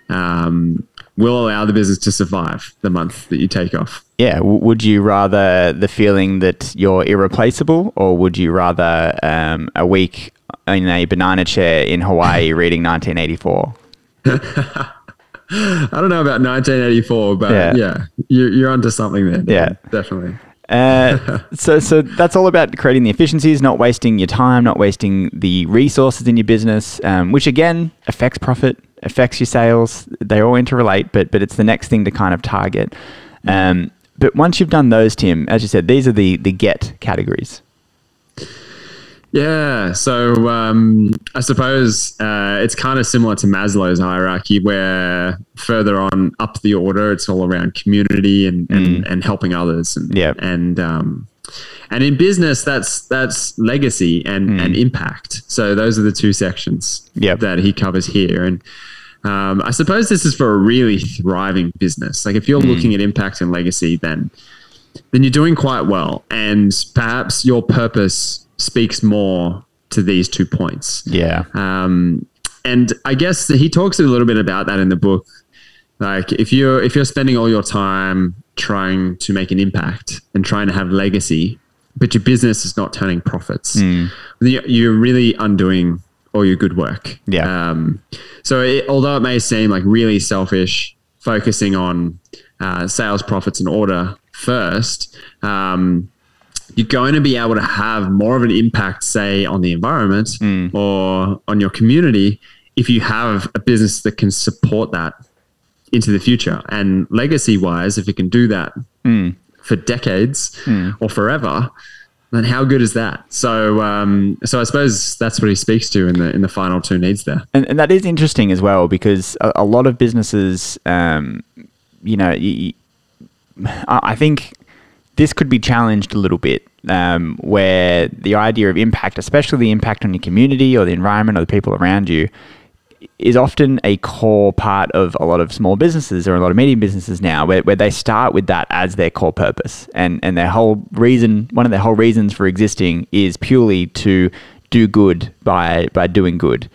um, will allow the business to survive the month that you take off. yeah. W- would you rather the feeling that you're irreplaceable, or would you rather um, a week in a banana chair in Hawaii reading 1984? I don't know about 1984, but Yeah. yeah, you're, you're onto something there. Yeah. definitely. Uh, so, so that's all about creating the efficiencies, not wasting your time, not wasting the resources in your business, um, which again affects profit, affects your sales. They all interrelate, but but it's the next thing to kind of target. Um, but once you've done those, Tim, as you said, these are the the get categories. Yeah, so um, I suppose uh, it's kind of similar to Maslow's hierarchy, where further on up the order, it's all around community and and, and helping others, and Yep. and um, and in business, that's that's legacy and and impact. So those are the two sections Yep. that he covers here, and um, I suppose this is for a really thriving business. Like if you're looking at impact and legacy, then then you're doing quite well. And perhaps your purpose speaks more to these two points. Yeah. Um, and I guess he talks a little bit about that in the book. Like if you're if you're spending all your time trying to make an impact and trying to have legacy, but your business is not turning profits, then you're really undoing all your good work. Yeah. Um, so it, although it may seem like really selfish, focusing on uh, sales, profits, and order first, um, you're going to be able to have more of an impact, say, on the environment or on your community if you have a business that can support that into the future. And legacy wise, if it can do that for decades or forever, then how good is that? So, um, so I suppose that's what he speaks to in the in the final two needs there. And, and that is interesting as well because a, a lot of businesses, um, you know, y y- I I think this could be challenged a little bit um, where the idea of impact, especially the impact on your community or the environment or the people around you, is often a core part of a lot of small businesses or a lot of medium businesses now where, where they start with that as their core purpose. And, and their whole reason one of their whole reasons for existing is purely to do good by by doing good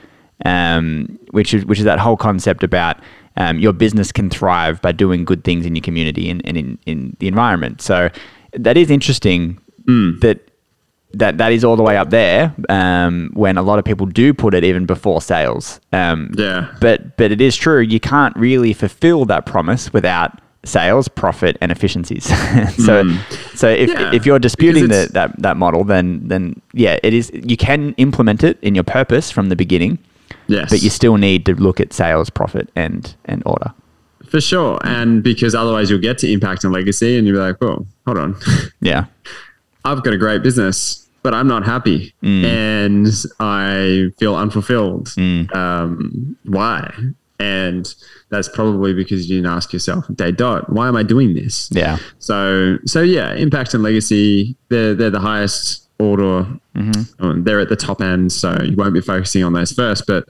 um, which is which is that whole concept about um, your business can thrive by doing good things in your community and, and in, in the environment. So that is interesting that that that is all the way up there um, when a lot of people do put it even before sales. Um, Yeah. But but it is true you can't really fulfill that promise without sales, profit, and efficiencies. so so if, Yeah, if you're disputing the, that that model, then then yeah, it is. You can implement it in your purpose from the beginning, Yes, but you still need to look at sales, profit, and and order. for sure. And because otherwise, you'll get to impact and legacy, and you'll be like, "Well, hold on, Yeah. I've got a great business, but I'm not happy, Mm. and I feel unfulfilled. Um, why?" And that's probably because you didn't ask yourself, day dot, why am I doing this? Yeah. So, so yeah, impact and legacy, they're, they're the highest order. Um, They're at the top end, so you won't be focusing on those first. But,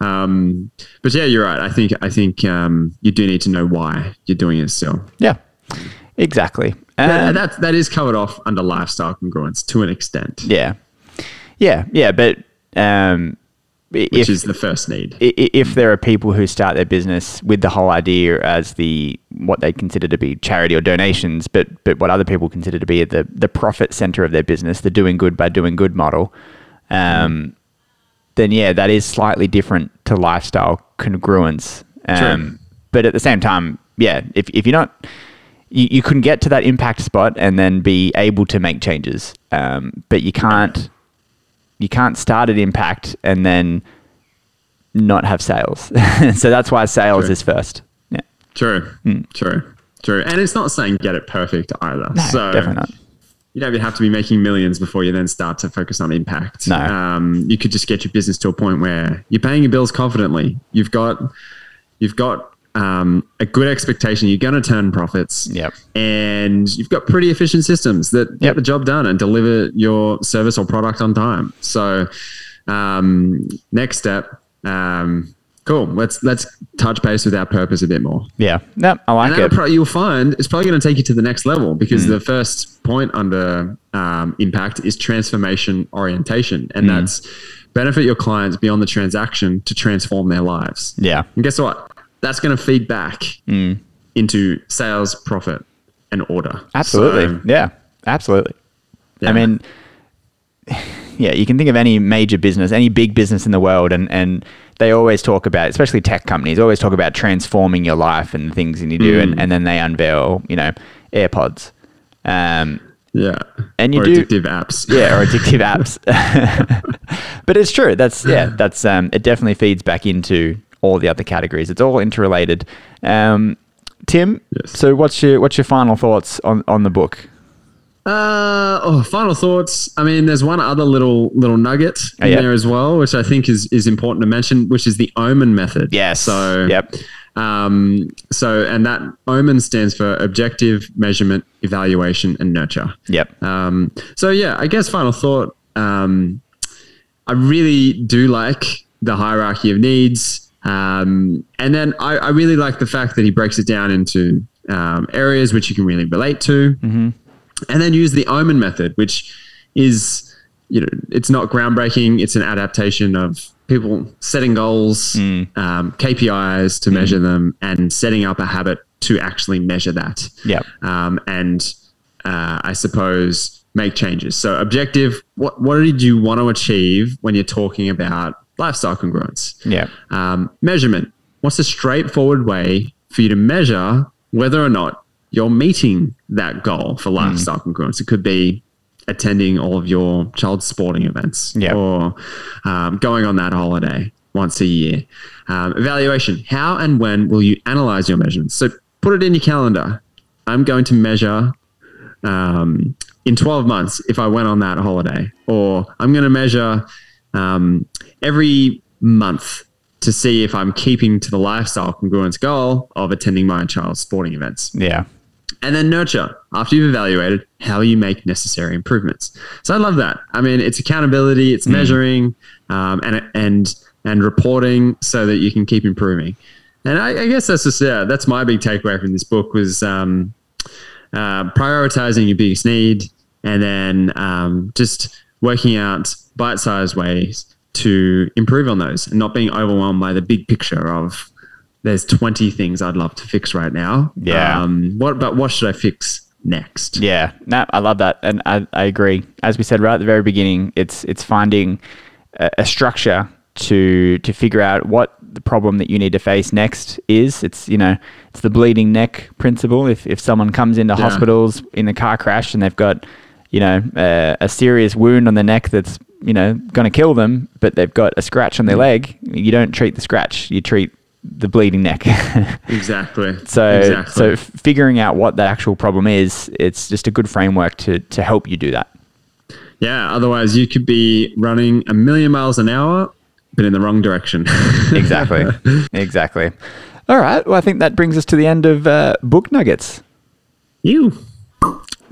um, but yeah, you're right. I think I think um, you do need to know why you're doing it still. Yeah. Exactly. Um, that that is covered off under lifestyle congruence to an extent, yeah. Yeah. Yeah. But um, which if, is the first need. if there are people who start their business with the whole idea as the what they consider to be charity or donations, but but what other people consider to be the the profit center of their business, the doing good by doing good model, um, then yeah, that is slightly different to lifestyle congruence. Um, but at the same time, yeah, if if you're not you, you can get to that impact spot and then be able to make changes, um, but you can't you can't start at impact and then not have sales. so that's why sales True. is first. Yeah. True, true, true. And it's not saying get it perfect either. No, so definitely not. you don't even have to be making millions before you then start to focus on impact. No. Um, you could just get your business to a point where you're paying your bills confidently. You've got, you've got um, a good expectation. You're going to turn profits. Yep. And you've got pretty efficient systems that Yep. get the job done and deliver your service or product on time. So, um, next step. Um, cool. Let's let's touch base with our purpose a bit more. Yeah. No, I like And it. pro- you'll find it's probably going to take you to the next level because Mm. the first point under um, impact is transformation orientation, Mm. and that's benefit your clients beyond the transaction to transform their lives. yeah. And guess what? That's going to feed back Mm. into sales, profit, and order. Absolutely. So, yeah. Absolutely. yeah. I mean, yeah, you can think of any major business, any big business in the world, and, and they always talk about, especially tech companies, always talk about transforming your life and the things that you do, Mm. and, and then they unveil, you know, AirPods. Um, yeah, and you or do- addictive apps. yeah, or addictive apps. but it's true. That's yeah. That's um. It definitely feeds back into all the other categories. It's all interrelated. Um, Tim, Yes. so what's your what's your final thoughts on, on the book? Uh, oh, final thoughts. I mean, there's one other little little nugget Oh, in there as well, which I think is is important to mention, which is the Omen method. Yes. So Yep. Um, so and that Omen stands for objective, measurement, evaluation, and nurture. Yep. Um, so yeah, I guess final thought. Um, I really do like the hierarchy of needs, um, and then I, I really like the fact that he breaks it down into um, areas which you can really relate to, and then use the Omen method, which is you know it's not groundbreaking. It's an adaptation of people setting goals, um, KPIs to measure them, and setting up a habit to actually measure that Yep. um, and uh, I suppose make changes. So objective, what what did you want to achieve when you're talking about lifestyle congruence? Yep. Um, measurement. What's a straightforward way for you to measure whether or not you're meeting that goal for lifestyle congruence? It could be attending all of your child's sporting events Yeah. or um, going on that holiday once a year. Um, evaluation. How and when will you analyze your measurements? So put it in your calendar. I'm going to measure um, in 12 months if I went on that holiday, or I'm going to measure um, every month to see if I'm keeping to the lifestyle congruence goal of attending my child's sporting events. Yeah. And then nurture after you've evaluated how you make necessary improvements. So I love that. I mean, it's accountability, it's measuring, um, and and and reporting so that you can keep improving. And I, I guess that's just yeah, that's my big takeaway from this book was um, uh, prioritizing your biggest need, and then um, just working out bite-sized ways to improve on those, and not being overwhelmed by the big picture of there's 20 things I'd love to fix right now. Yeah. Um, what but what should I fix next? Yeah, no, I love that, and I, I agree. As we said right at the very beginning, it's it's finding a, a structure to to figure out what the problem that you need to face next is. It's you know it's the bleeding neck principle. If if someone comes into hospitals in a car crash and they've got you know a, a serious wound on the neck that's you know going to kill them, but they've got a scratch on their leg, you don't treat the scratch. You treat the bleeding neck. Exactly. So, exactly. so f- figuring out what the actual problem is, it's just a good framework to to help you do that. yeah. Otherwise, you could be running a million miles an hour, but in the wrong direction. Exactly, exactly. All right. Well, I think that brings us to the end of uh, book nuggets. you.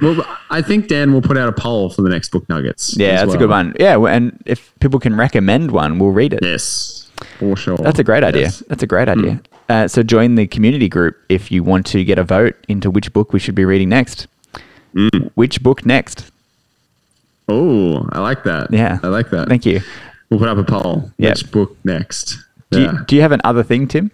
Well, I think Dan will put out a poll for the next book nuggets. Yeah, that's a good one. Yeah, and if people can recommend one, we'll read it. Yes, for sure. That's a great idea. Yes. That's a great idea. Uh, so join the community group if you want to get a vote into which book we should be reading next. Which book next? Oh, I like that. Yeah. I like that. Thank you. We'll put up a poll. Yep. Which book next? Do, Yeah. you, do you have another thing, Tim?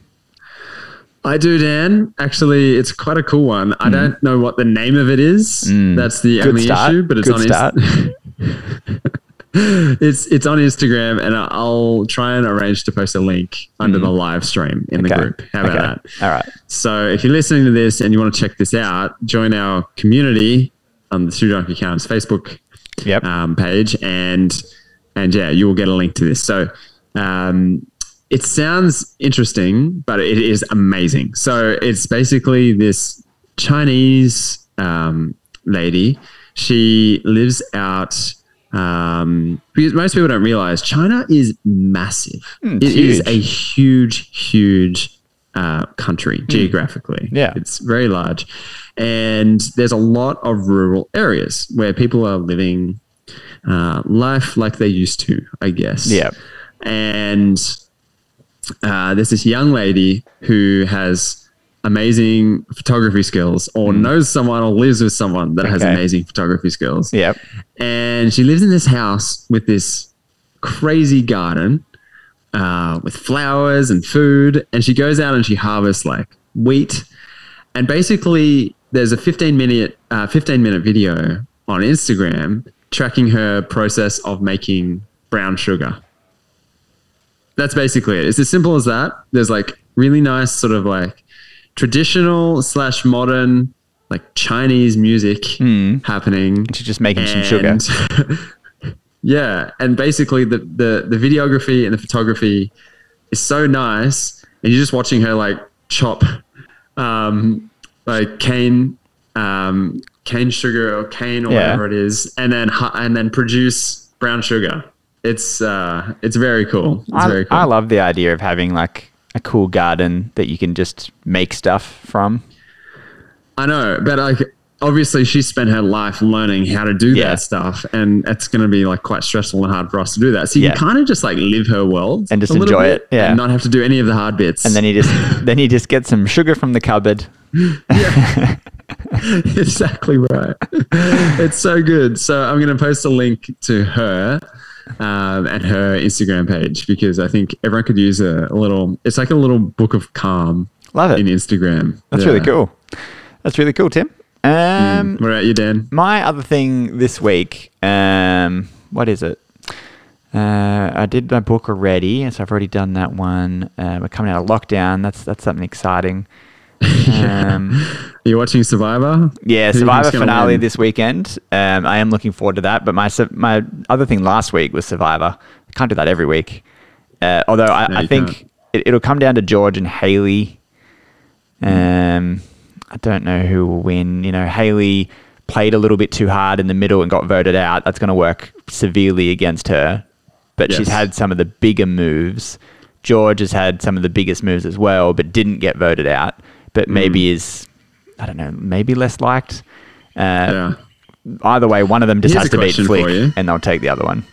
I do, Dan. Actually, it's quite a cool one. I don't know what the name of it is. That's the Mm. Good only start. issue, but it's Good on start. It's it's on Instagram, and I'll try and arrange to post a link under the live stream in the group. How about Okay. that? All right. So if you're listening to this and you want to check this out, join our community on the Two Drunk Accountants Facebook Yep. um, page, and and yeah, you will get a link to this. So um, it sounds interesting, but it is amazing. So it's basically this Chinese um, lady. She lives out. Um, because most people don't realize China is massive. It it's is a huge, huge uh, country geographically. Yeah. it's very large, and there's a lot of rural areas where people are living uh, life like they used to, I guess. Yeah. And uh, there's this young lady who has amazing photography skills, or knows someone, or lives with someone that has Hmm. Amazing photography skills. Yep. and she lives in this house with this crazy garden uh, with flowers and food. And she goes out and she harvests like wheat. And basically there's a 15 minute uh, 15 minute video on instagram tracking her process of making brown sugar that's basically it it's as simple as that there's like really nice sort of like traditional slash modern like chinese music happening She's just making some sugar. yeah, and basically the, the the videography and the photography is so nice and you're just watching her like chop, um, like cane, um, cane sugar or cane or Yeah. whatever it is, and then and then produce brown sugar. It's uh, it's very cool. It's I, very cool. I love the idea of having like a cool garden that you can just make stuff from. I know, but like obviously she spent her life learning how to do Yeah. that stuff, and it's going to be like quite stressful and hard for us to do that. So you Yeah. can kind of just like live her world And just enjoy it, yeah. and not have to do any of the hard bits. And then you just then you just get some sugar from the cupboard. exactly right. it's so good. So I'm going to post a link to her um, and her Instagram page because I think everyone could use a, a little. It's like a little book of calm. Love it. in Instagram. That's Yeah. really cool. That's really cool, Tim. Um, What about you, Dan? my other thing this week, um, what is it? Uh, I did my book already, so I've already done that one. Uh, we're coming out of lockdown. That's that's something exciting. Um, Are you watching Survivor? yeah, Who Survivor finale this weekend. Um, I am looking forward to that. But my my other thing last week was Survivor. I can't do that every week. Uh, although I, No, I think it, it'll come down to George and Hayley. Um, I don't know who will win. You know, Hayley played a little bit too hard in the middle and got voted out. That's going to work severely against her. But she's had some of the bigger moves. George has had some of the biggest moves as well, but didn't get voted out. But Mm. maybe is, I don't know, maybe less liked. Uh, Yeah. Either way, one of them just Here's has to beat Flick, and they'll take the other one.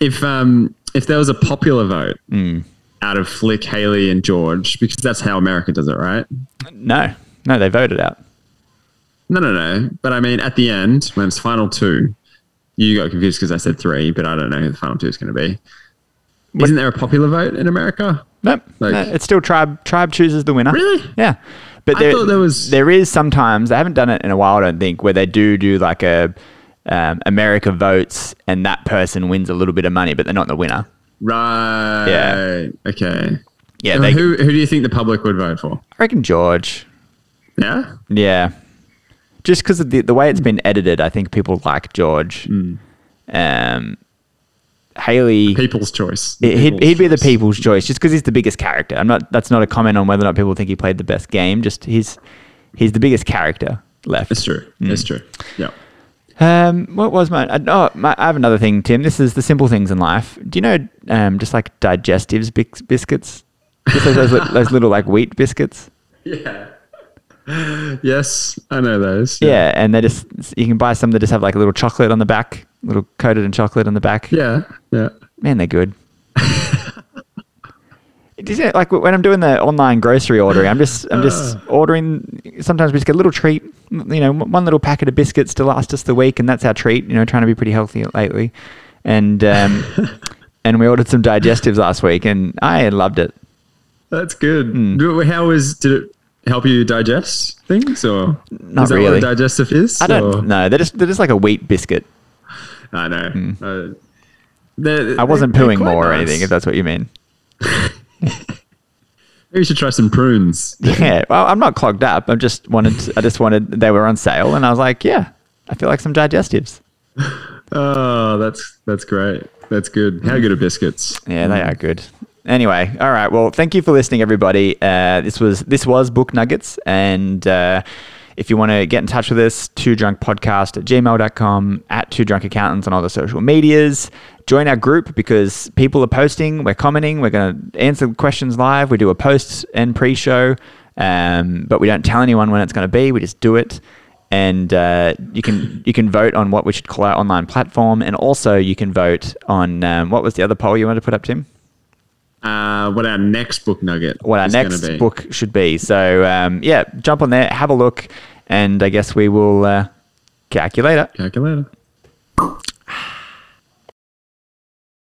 If um if there was a popular vote Hmm. out of Flick, Hayley, and George, because that's how America does it, right? No, no, they voted out. No, no, no. But I mean, at the end, when it's final two, you got confused because I said three, but I don't know who the final two is going to be. Isn't there a popular vote in America? Nope. Like- no, it's still tribe. Tribe chooses the winner. Really? Yeah. But I there, thought there was- there is sometimes they haven't done it in a while. I don't think where they do do like a um, America votes and that person wins a little bit of money, but they're not the winner. Right. Yeah. Okay. Yeah, So they, who who do you think the public would vote for? I reckon George. Yeah. Yeah, just because of the the way it's been edited, I think people like George. Hmm. Um, Hayley. People's choice. He'd, he'd be the people's choice just because he's the biggest character. I'm not. That's not a comment on whether or not people think he played the best game. Just he's he's the biggest character left. It's true. Hmm. It's true. Yeah. Um, what was my? uh, Oh, my, I have another thing, Tim. This is the simple things in life. Do you know, um, just like digestives biscuits, just those, those, those little like wheat biscuits. Yeah. Yes, I know those. Yeah, and they just you can buy some that just have like a little chocolate on the back, little coated in chocolate on the back. Yeah. Yeah. Man, they're good. Is it like when I'm doing the online grocery ordering, I'm just I'm just ordering. Sometimes we just get a little treat, you know, one little packet of biscuits to last us the week, and that's our treat. You know, trying to be pretty healthy lately, and um, and we ordered some digestives last week, and I loved it. That's good. Do- How was did it help you digest things or Not is that really. what a digestive is? I don't or- know. They're just they're just like a wheat biscuit. I know. Uh, they're- Hmm. I wasn't they're pooing more or anything, if that's what you mean. Maybe you should try some prunes. Yeah, well, I'm not clogged up. I just wanted, I just wanted, they were on sale, and I was like, yeah, I feel like some digestives. Oh, that's that's great. That's good. How good are biscuits? Yeah, they are good. Anyway, all right. Well, thank you for listening, everybody. Uh, this was this was Book Nuggets, and uh, if you want to get in touch with us, two drunk podcast at gmail.com, at two drunk accountants on all the social medias. Join our group because people are posting, we're commenting, we're going to answer questions live. We do a post and pre show, um, but we don't tell anyone when it's going to be. We just do it. And uh, you can you can vote on what we should call our online platform, and also you can vote on um, what was the other poll you wanted to put up, Tim? Uh, what our next book nugget? what our next book should be. So um, yeah, jump on there, have a look, and I guess we will uh, calculate it. calculator.